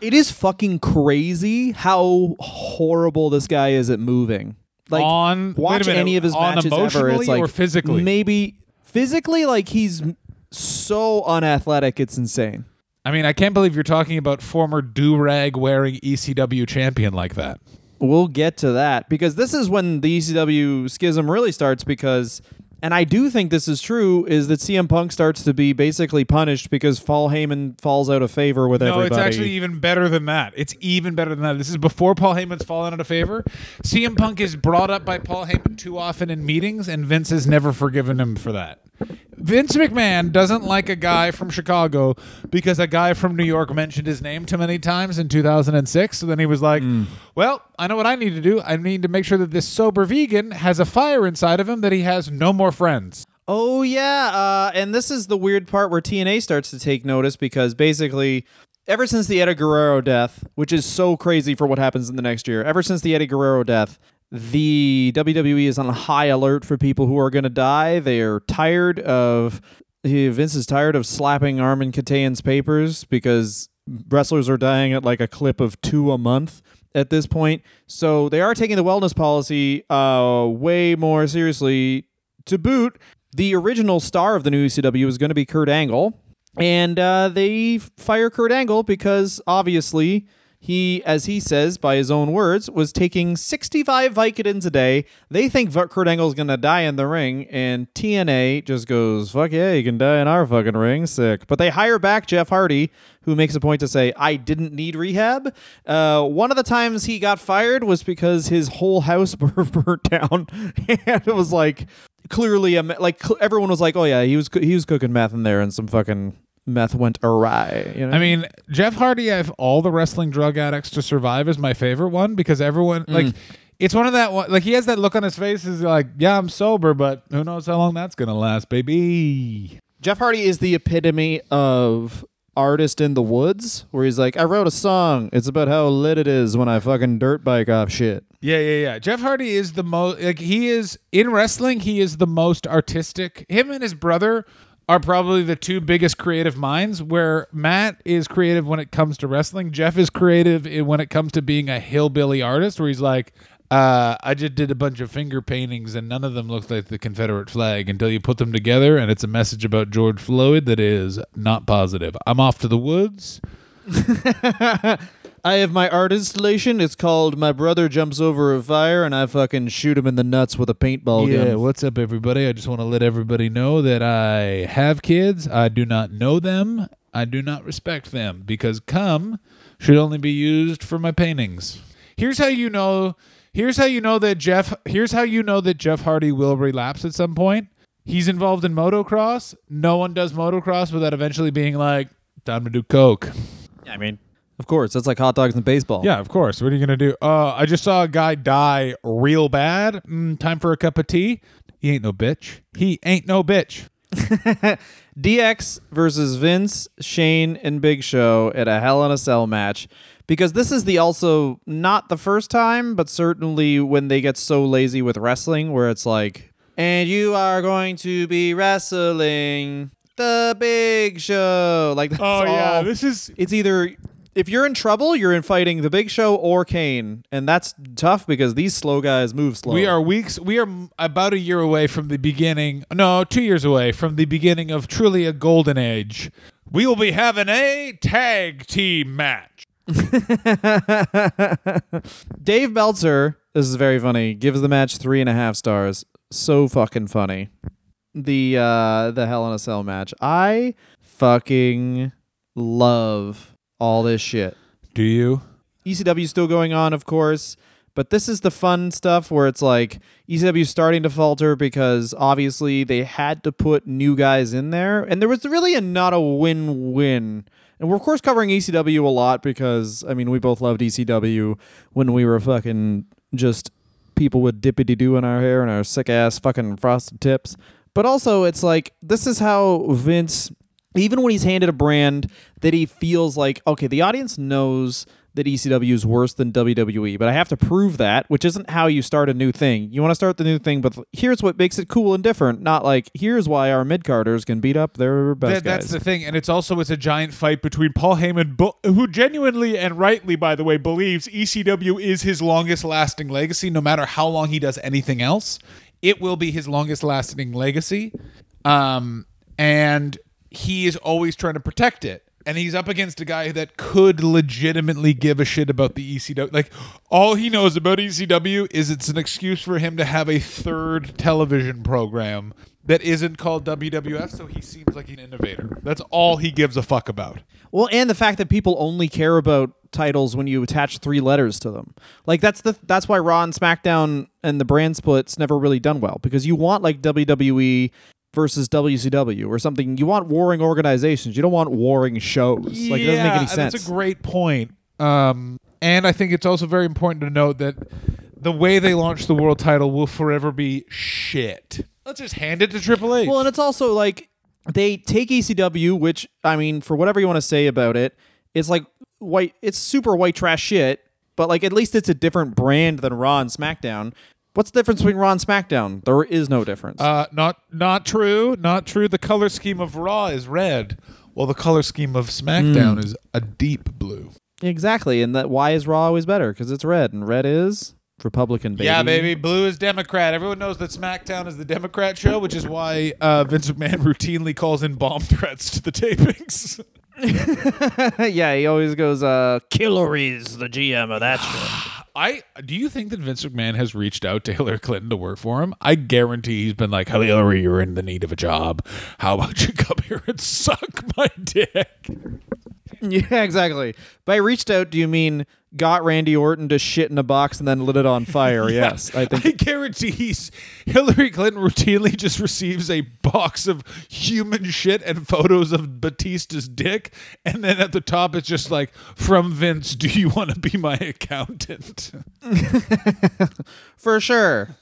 It is fucking crazy how horrible this guy is at moving. Like On- watch minute, any of his on matches ever. It's like or physically? Maybe physically, like he's so unathletic. It's insane. I mean, I can't believe you're talking about former do rag wearing ECW champion like that. We'll get to that because this is when the ECW schism really starts. Because, and I do think this is true, is that CM Punk starts to be basically punished because Paul Heyman falls out of favor with No, everybody. No, it's actually even better than that. It's even better than that. This is before Paul Heyman's fallen out of favor. CM Punk is brought up by Paul Heyman too often in meetings, and Vince has never forgiven him for that. Vince McMahon doesn't like a guy from Chicago because a guy from New York mentioned his name too many times in 2006. So then he was like, Well, I know what I need to do. I need to make sure that this sober vegan has a fire inside of him that he has no more friends. Oh yeah, uh, and this is the weird part where TNA starts to take notice because basically, ever since the Eddie Guerrero death, which is so crazy for what happens in the next year, ever since the Eddie Guerrero death, the WWE is on high alert for people who are going to die. They are tired of Vince is tired of slapping Armen Keteyian's papers because wrestlers are dying at like a clip of two a month at this point. So they are taking the wellness policy uh, way more seriously. To boot, the original star of the new ECW is going to be Kurt Angle, and uh, they fire Kurt Angle because obviously he, as he says by his own words, was taking 65 Vicodins a day. They think Kurt Angle is going to die in the ring, and TNA just goes, fuck yeah, you can die in our fucking ring. Sick. But they hire back Jeff Hardy, who makes a point to say, I didn't need rehab. Uh, one of the times he got fired was because his whole house burnt down. and it was like, clearly, like, everyone was like, oh yeah, he was, he was cooking meth in there, and some fucking meth went awry. You know? I mean, Jeff Hardy, of all the wrestling drug addicts to survive, is my favorite one because everyone Mm. like. It's one of that one, like he has that look on his face is like, yeah, I'm sober, but who knows how long that's gonna last, baby. Jeff Hardy is the epitome of artist in the woods, where he's like, I wrote a song. It's about how lit it is when I fucking dirt bike off shit. Yeah, yeah, yeah. Jeff Hardy is the most like he is in wrestling. He is the most artistic. Him and his brother are probably the two biggest creative minds. Where Matt is creative when it comes to wrestling, Jeff is creative when it comes to being a hillbilly artist. Where he's like, uh, I just did a bunch of finger paintings and none of them look like the Confederate flag until you put them together and it's a message about George Floyd that is not positive. I'm off to the woods. I have my art installation. It's called My Brother Jumps Over a Fire, and I fucking shoot him in the nuts with a paintball Yeah, gun. Yeah, what's up, everybody? I just want to let everybody know that I have kids. I do not know them. I do not respect them because cum should only be used for my paintings. Here's how you know. Here's how you know that Jeff. Here's how you know that Jeff Hardy will relapse at some point. He's involved in motocross. No one does motocross without eventually being like, "Time to do coke." I mean, of course, that's like hot dogs and baseball. Yeah, of course. What are you gonna do? Uh, I just saw a guy die real bad. Mm, time for a cup of tea. He ain't no bitch. He ain't no bitch. DX versus Vince, Shane, and Big Show at a Hell in a Cell match. Because this is the also not the first time, but certainly when they get so lazy with wrestling, where it's like, and you are going to be wrestling the Big Show. Like, Oh, yeah. this is it's either if you're in trouble, you're in fighting the Big Show or Kane, and that's tough because these slow guys move slow. We are weeks. We are about a year away from the beginning. No, two years away from the beginning of truly a golden age. We will be having a tag team match. Dave Meltzer. This is very funny. Gives the match three and a half stars. So fucking funny. The uh the Hell in a Cell match. I fucking love all this shit. Do you? ECW is still going on, of course, but this is the fun stuff where it's like ECW is starting to falter because obviously they had to put new guys in there, and there was really a not a win-win. And we're of course covering ECW a lot because I mean we both loved ECW when we were fucking just people with dippity doo in our hair and our sick ass fucking frosted tips. But also it's like this is how Vince even when he's handed a brand that he feels like, okay, the audience knows that ECW is worse than WWE, but I have to prove that, which isn't how you start a new thing. You want to start the new thing, but here's what makes it cool and different. Not like here's why our mid carders can beat up their best That, that's guys. the thing, and it's also it's a giant fight between Paul Heyman, who genuinely and rightly, by the way, believes ECW is his longest lasting legacy. No matter how long he does anything else, it will be his longest lasting legacy. Um, and he is always trying to protect it. And he's up against a guy that could legitimately give a shit about the ECW. Like, all he knows about ECW is it's an excuse for him to have a third television program that isn't called WWF, so he seems like an innovator. That's all he gives a fuck about. Well, and the fact that people only care about titles when you attach three letters to them. Like that's the that's why Raw and SmackDown and the brand splits never really done well because you want like WWE versus WCW or something. You want warring organizations. You don't want warring shows. Like it doesn't make any sense. That's a great point. Um, and I think it's also very important to note that the way they launched the world title will forever be shit. Let's just hand it to Triple H. Well, and it's also like they take ECW, which I mean, for whatever you want to say about it, it's like white. It's super white trash shit. But like, at least it's a different brand than Raw and SmackDown. What's the difference between Raw and SmackDown? There is no difference. Uh, not not true. Not true. The color scheme of Raw is red, while the color scheme of SmackDown is a deep blue. exactly, and that why is Raw always better? Because it's red, and red is Republican. Baby. Yeah, baby. Blue is Democrat. Everyone knows that SmackDown is the Democrat show, which is why uh, Vince McMahon routinely calls in bomb threats to the tapings. yeah, he always goes, uh, Killory's the GM of that show. I do you think that Vince McMahon has reached out to Hillary Clinton to work for him? I guarantee he's been like, Hillary, you're in the need of a job. How about you come here and suck my dick? yeah, exactly. By reached out, do you mean got Randy Orton to shit in a box and then lit it on fire? Yes, I think. I guarantee he's Hillary Clinton routinely just receives a box of human shit and photos of Batista's dick, and then at the top it's just like, "From Vince, do you want to be my accountant?" For sure.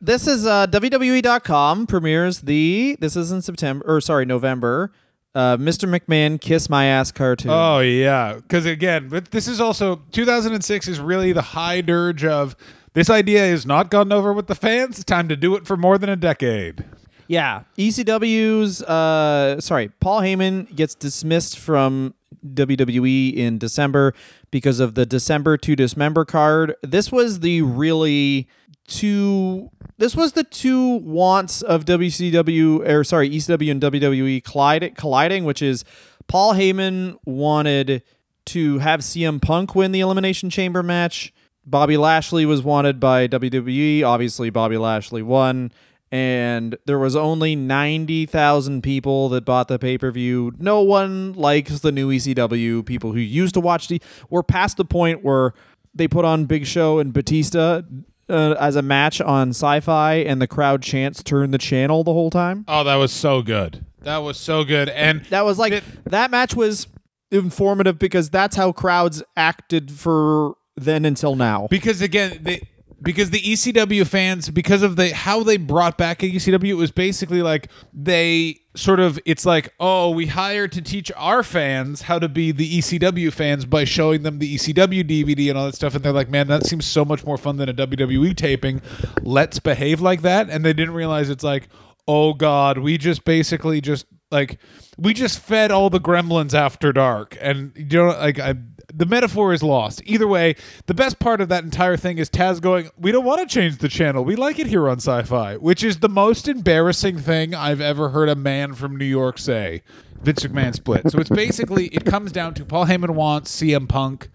this is uh, WWE.com premieres the. This is in September, or sorry, November. Uh, Mr. McMahon Kiss My Ass cartoon. Oh yeah, because again, but this is also 2006 is really the high dirge of this idea is not gone over with the fans. It's time to do it for more than a decade. Yeah, ECW's. Uh, sorry, Paul Heyman gets dismissed from WWE in December because of the December to Dismember card. This was the really two. This was the two wants of WCW or sorry ECW and WWE colliding, colliding, which is Paul Heyman wanted to have CM Punk win the Elimination Chamber match. Bobby Lashley was wanted by WWE. Obviously, Bobby Lashley won and there was only 90,000 people that bought the pay-per-view. No one likes the new ECW. People who used to watch the we're past the point where they put on Big Show and Batista uh, as a match on Sci-Fi and the crowd chants turn the channel the whole time. Oh, that was so good. That was so good, and That was like It- that match was informative because that's how crowds acted for then until now. because again they because the ECW fans because of the how they brought back ECW it was basically like they sort of it's like oh we hired to teach our fans how to be the ECW fans by showing them the ECW DVD and all that stuff. And they're like man that seems so much more fun than a WWE taping. Let's behave like that. And they didn't realize it's like oh god we just basically just Like we just fed all the gremlins after dark, and you know, like I, the metaphor is lost. Either way, the best part of that entire thing is Taz going, "We don't want to change the channel. We like it here on Sci-Fi," which is the most embarrassing thing I've ever heard a man from New York say. Vince McMahon split. So it's basically it comes down to Paul Heyman wants CM Punk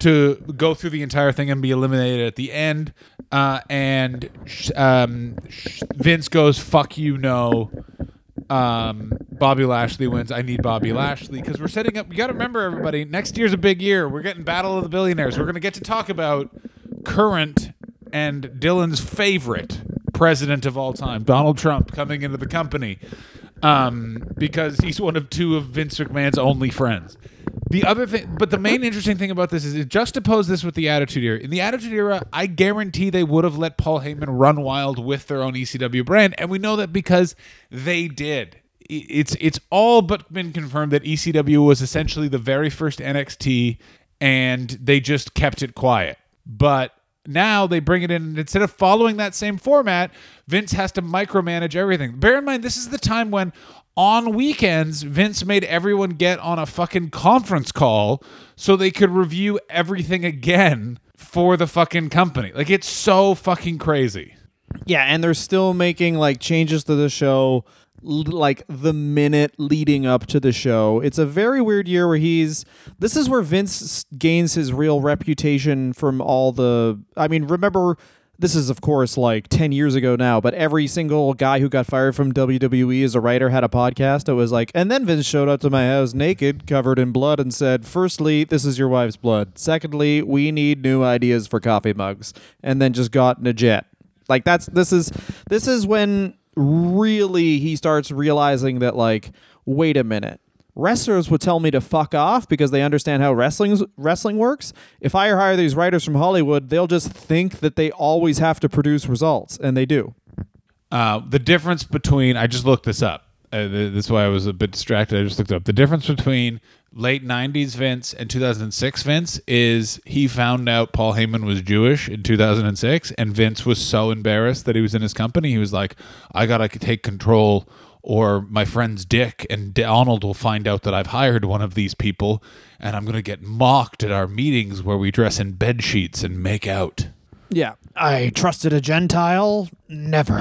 to go through the entire thing and be eliminated at the end, uh, and um, Vince goes, "Fuck you, no." Um, Bobby Lashley wins. I need Bobby Lashley because we're setting up. You got to remember, everybody. Next year's a big year. We're getting Battle of the Billionaires. We're going to get to talk about current and Dylan's favorite president of all time, Donald Trump, coming into the company um, because he's one of two of Vince McMahon's only friends. The other thing, but the main interesting thing about this is it juxtapose this with the Attitude Era. In the Attitude Era, I guarantee they would have let Paul Heyman run wild with their own ECW brand, and we know that because they did. It's it's all but been confirmed that ECW was essentially the very first NXT, and they just kept it quiet. But now they bring it in and instead of following that same format vince has to micromanage everything. Bear in mind this is the time when on weekends vince made everyone get on a fucking conference call so they could review everything again for the fucking company. Like it's so fucking crazy. Yeah, and they're still making like changes to the show like the minute leading up to the show. It's a very weird year where he's this is where Vince gains his real reputation from all the I mean, remember this is of course like 10 years ago now, but every single guy who got fired from WWE as a writer had a podcast. It was like, and then Vince showed up to my house naked, covered in blood, and said, Firstly, this is your wife's blood. Secondly, we need new ideas for coffee mugs. And then just got in a jet. Like that's this is this is when really he starts realizing that like wait a minute. Wrestlers would tell me to fuck off because they understand how wrestling's wrestling works. If I hire these writers from Hollywood, they'll just think that they always have to produce results, and they do. Uh, the difference between I just looked this up. Uh, th- this is why I was a bit distracted. I just looked it up. The difference between late '90s Vince and 2006 Vince is he found out Paul Heyman was Jewish in 2006, and Vince was so embarrassed that he was in his company. He was like, "I gotta take control, or my friends Dick and Donald will find out that I've hired one of these people, and I'm gonna get mocked at our meetings where we dress in bed sheets and make out." Yeah. I trusted a Gentile? Never.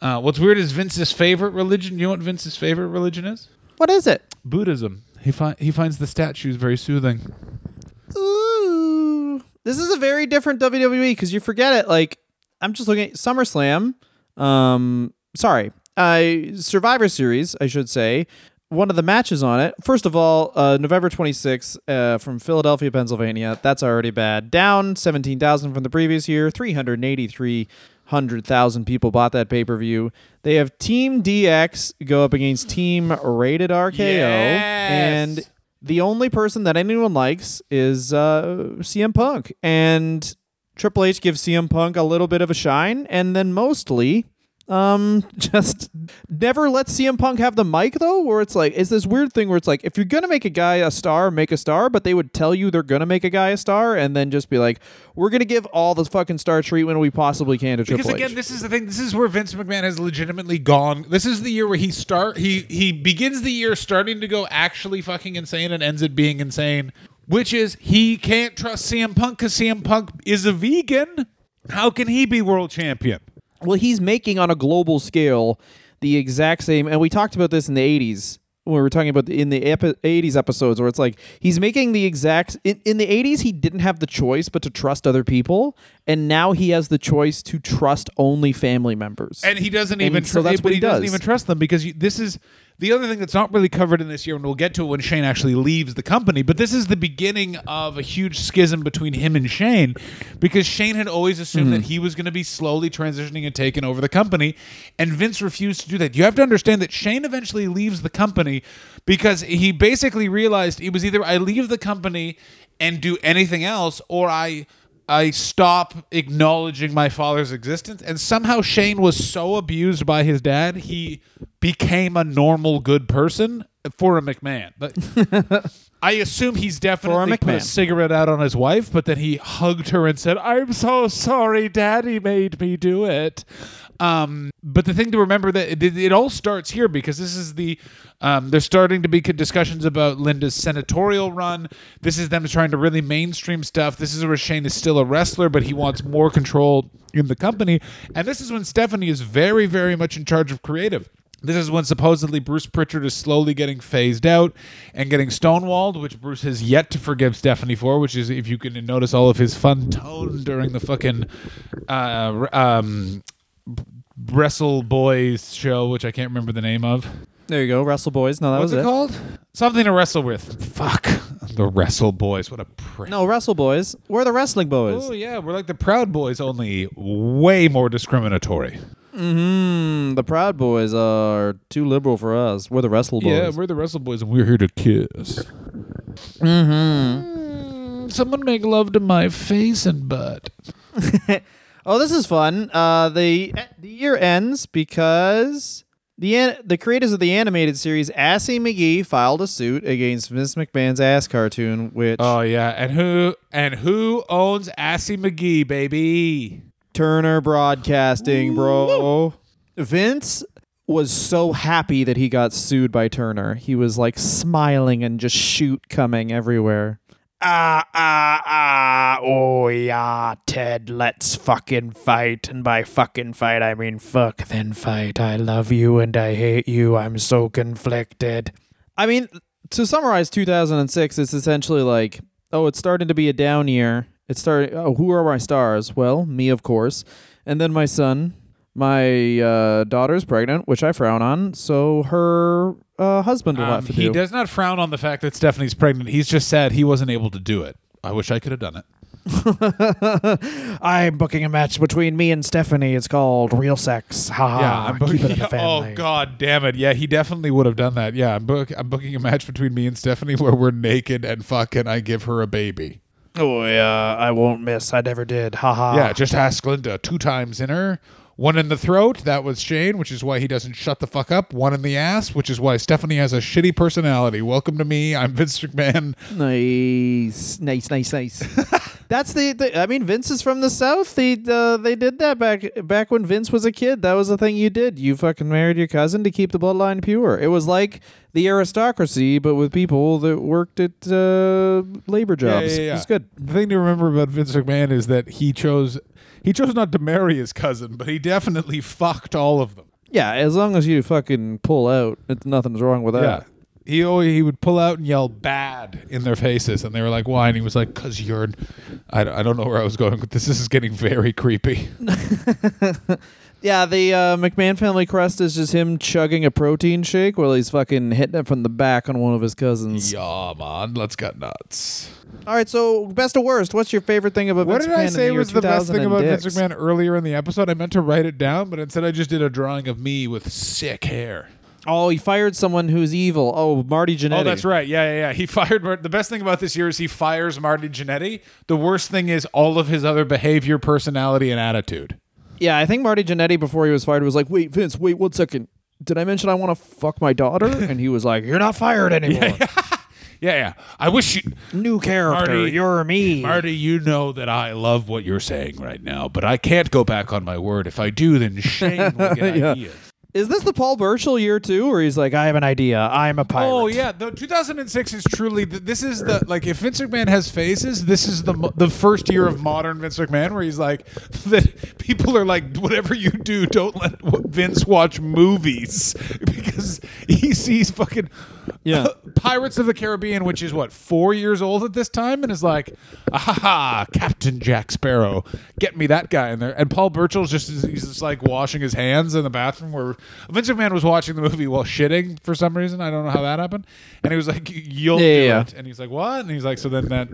Uh, what's weird is Vince's favorite religion. You know what Vince's favorite religion is? What is it? Buddhism. He fi- he finds the statues very soothing. Ooh. This is a very different WWE because you forget it. Like, I'm just looking at SummerSlam. Um, sorry, uh, Survivor Series, I should say. One of the matches on it. First of all, uh, November 26th uh, from Philadelphia, Pennsylvania. That's already bad. Down 17,000 from the previous year. 383,000 people bought that pay per view. They have Team DX go up against Team Rated RKO. And the only person that anyone likes is uh, CM Punk. And Triple H gives CM Punk a little bit of a shine, and then mostly um just never let CM Punk have the mic though where it's like it's this weird thing where it's like if you're gonna make a guy a star make a star but they would tell you they're gonna make a guy a star and then just be like we're gonna give all the fucking star treatment we possibly can to Triple Because again, H this is the thing. This is where Vince McMahon has legitimately gone. This is the year where he start he he begins the year starting to go actually fucking insane and ends it being insane. Which is he can't trust CM Punk because CM Punk is a vegan. How can he be world champion? Well he's making on a global scale the exact same and we talked about this in the 80s when we were talking about the, in the epi- 80s episodes where it's like he's making the exact in, in the 80s he didn't have the choice but to trust other people and now he has the choice to trust only family members. And he doesn't And even so that's but what he he doesn't even trust them because you, this is the other thing that's not really covered in this year, and we'll get to it when Shane actually leaves the company. But this is the beginning of a huge schism between him and Shane, because Shane had always assumed Mm-hmm. that he was going to be slowly transitioning and taking over the company, and Vince refused to do that. You have to understand that Shane eventually leaves the company because he basically realized it was either I leave the company and do anything else, or I I stop acknowledging my father's existence. And somehow Shane was so abused by his dad, he became a normal good person for a McMahon. But I assume he's definitely put a cigarette out on his wife, but then he hugged her and said, "I'm so sorry, Daddy made me do it." Um, but the thing to remember that it, it all starts here because this is the um, there's starting to be discussions about Linda's senatorial run. This is them trying to really mainstream stuff. This is where Shane is still a wrestler, but he wants more control in the company. And this is when Stephanie is very, very much in charge of creative. This is when supposedly Bruce Pritchard is slowly getting phased out and getting stonewalled, which Bruce has yet to forgive Stephanie for. Which is, if you can notice, all of his fun tone during the fucking uh, um, Wrestle Boys show, which I can't remember the name of. There you go, Wrestle Boys. No, that What's was it, called? Something to wrestle with. Fuck the Wrestle Boys. What a prick. No, Wrestle Boys. We're the wrestling boys. Oh yeah, we're like the Proud Boys, only way more discriminatory. Mm, the Proud Boys are too liberal for us. We're the Wrestle Boys. Yeah, we're the Wrestle Boys, and we're here to kiss. Mm-hmm. Someone make love to my face and butt. Oh, this is fun. Uh, the the year ends because the an- the creators of the animated series Assy McGee filed a suit against Vince McMahon's ass cartoon, which Oh yeah, and who and who owns Assy McGee, baby? Turner Broadcasting, bro. Vince was so happy that he got sued by Turner. He was like smiling and just shoot coming everywhere. Ah, ah, ah, oh yeah, Ted, let's fucking fight. And by fucking fight, I mean fuck, then fight. I love you and I hate you. I'm so conflicted. I mean, to summarize 2006, it's essentially like, oh, it's starting to be a down year. It's starting. Oh, who are my stars? Well, me, of course, and then my son. My uh, daughter's pregnant, which I frown on. So her uh, husband will Um, have to he do. does not frown on the fact that Stephanie's pregnant. He's just sad he wasn't able to do it. I wish I could have done it. I'm booking a match between me and Stephanie. It's called Real Sex. Haha. yeah, I'm keep booking. it in the family. oh god damn it! Yeah, he definitely would have done that. Yeah, I'm, book, I'm booking a match between me and Stephanie where we're naked and fuck, and I give her a baby. Oh yeah, I won't miss. I never did. Haha. Yeah, just ask Linda. Two times in her. One in the throat, that was Shane, which is why he doesn't shut the fuck up. One in the ass, which is why Stephanie has a shitty personality. Welcome to me. I'm Vince McMahon. Nice, nice, nice, nice. That's the, the. I mean, Vince is from the South. They uh, they did that back back when Vince was a kid. That was the thing you did. You fucking married your cousin to keep the bloodline pure. It was like the aristocracy, but with people that worked at uh, labor jobs. Yeah, yeah, yeah. It's good. The thing to remember about Vince McMahon is that he chose he chose not to marry his cousin, but he definitely fucked all of them. Yeah, as long as you fucking pull out, it's nothing's wrong with that. Yeah. He always, he would pull out and yell bad in their faces, and they were like, "Why?" And he was like, "Cause you're." I, I don't know where I was going with this. This is getting very creepy. Yeah, the uh, McMahon family crest is just him chugging a protein shake while he's fucking hitting it from the back on one of his cousins. yeah, man, let's get nuts. All right, so best or worst, what's your favorite thing about What Vince did McMahon I in say year was the best thing 2000 about Vince dicks? McMahon earlier in the episode? I meant to write it down, but instead I just did a drawing of me with sick hair. Oh, he fired someone who's evil. Oh, Marty Jannetty. Oh, that's right. Yeah, yeah, yeah. He fired. Mar- The best thing about this year is he fires Marty Jannetty. The worst thing is all of his other behavior, personality, and attitude. Yeah, I think Marty Jannetty before he was fired was like, "Wait, Vince, wait one second. Did I mention I want to fuck my daughter?" and he was like, "You're not fired anymore." Yeah, yeah. I wish you, New character. Marty- You're me. Marty, you know that I love what you're saying right now, but I can't go back on my word. If I do, then Shane will get Yeah. ideas. Is this the Paul Burchill year too, where he's like, I have an idea. I'm a pirate. Oh yeah, the 2006 is truly th- this is the like if Vince McMahon has phases, this is the the first year of modern Vince McMahon where he's like that people are like whatever you do, don't let Vince watch movies because he sees fucking Yeah. Pirates of the Caribbean, which is what four years old at this time, and is like, ah, ha ha, Captain Jack Sparrow, get me that guy in there. And Paul Burchill's just he's just like washing his hands in the bathroom where Vince McMahon was watching the movie while shitting for some reason. I don't know how that happened. And he was like, "You'll Yeah, do yeah, it," and he's like, "What?" And he's like, "So then that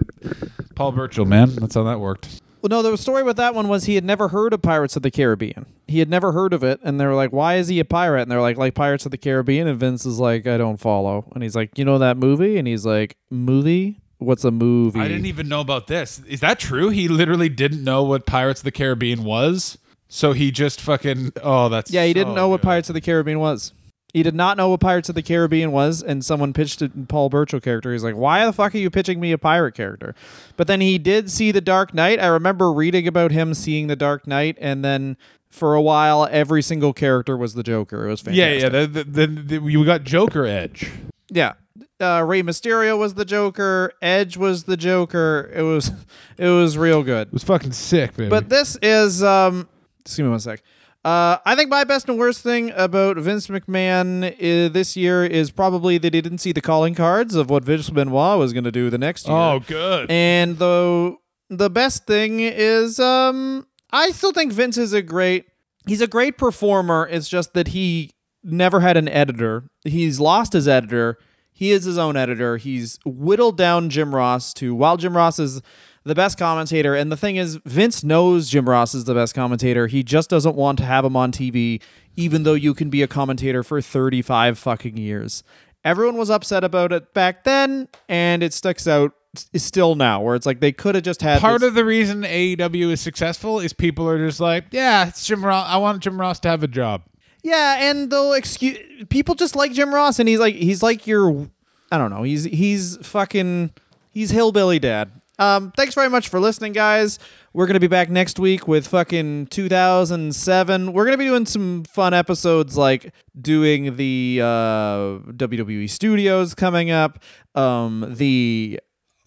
Paul Burchill, man, that's how that worked." Well, no, the story with that one was he had never heard of Pirates of the Caribbean. He had never heard of it, and they were like, "Why is he a pirate?" And they're like, "Like Pirates of the Caribbean." And Vince is like, "I don't follow." And he's like, "You know that movie?" And he's like, "Movie? What's a movie?" I didn't even know about this. Is that true? He literally didn't know what Pirates of the Caribbean was. So he just fucking oh that's yeah, he didn't so know what. Pirates of the Caribbean was. He did not know what Pirates of the Caribbean was, and someone pitched a Paul Burchill character. He's like, "Why the fuck are you pitching me a pirate character?" But then he did see The Dark Knight. I remember reading about him seeing The Dark Knight, and then for a while, every single character was the Joker. It was fantastic. yeah. The, the, the, the, you got Joker Edge. Yeah. Uh, Rey Mysterio was the Joker. Edge was the Joker. It was, it was real good. It was fucking sick, baby. But this is, um, give me one sec. Uh, I think my best and worst thing about Vince McMahon uh, this year is probably that he didn't see the calling cards of what Vince Benoit was going to do the next year. oh, good. And the the best thing is um I still think Vince is a great he's a great performer. It's just that he never had an editor. He's lost his editor. He is his own editor. He's whittled down Jim Ross to while Jim Ross is the best commentator. And the thing is, Vince knows Jim Ross is the best commentator. He just doesn't want to have him on TV, even though you can be a commentator for 35 fucking years. Everyone was upset about it back then, and it sticks out s- still now, where it's like they could have just had Part this- of the reason AEW is successful is people are just like, yeah, it's Jim Ross. I want Jim Ross to have a job. Yeah, and they'll excuse people just like Jim Ross, and he's like he's like your I don't know, he's he's fucking he's hillbilly dad. Um, thanks very much for listening, guys. We're gonna be back next week with fucking 2007. We're gonna be doing some fun episodes, like doing the uh, WWE Studios coming up, um, the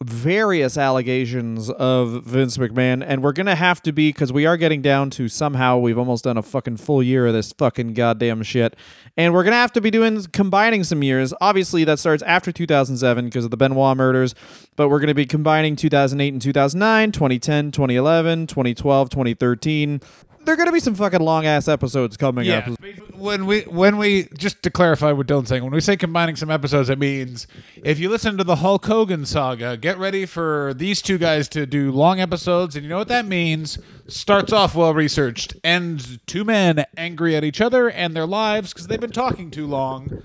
various allegations of Vince McMahon, and we're gonna have to be because we are getting down to somehow we've almost done a fucking full year of this fucking goddamn shit, and we're gonna have to be doing combining some years. Obviously, that starts after 2007 because of the Benoit murders, but we're gonna be combining 2008 and 2009, 2010, 2011, 2012, 2013. There are gonna be some fucking long ass episodes coming up. When we when we just to clarify what Dylan's saying, when we say combining some episodes, it means if you listen to the Hulk Hogan saga, get ready for these two guys to do long episodes, and you know what that means. Starts off well researched, ends two men angry at each other and their lives because they've been talking too long.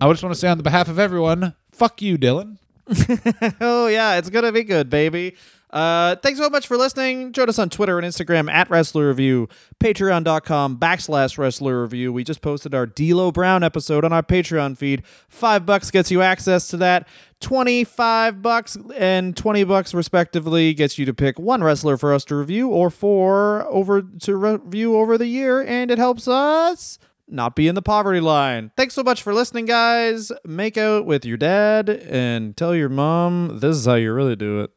I just want to say on the behalf of everyone, fuck you, Dylan. Oh yeah, it's gonna be good, baby. Uh, thanks so much for listening. Join us on Twitter and Instagram at Wrestler Review, patreon.com backslash Wrestler Review. We just posted our D'Lo Brown episode on our Patreon feed. Five bucks gets you access to that. 25 bucks and 20 bucks respectively gets you to pick one wrestler for us to review or four over to review over the year and it helps us not be in the poverty line. Thanks so much for listening, guys. Make out with your dad and tell your mom this is how you really do it.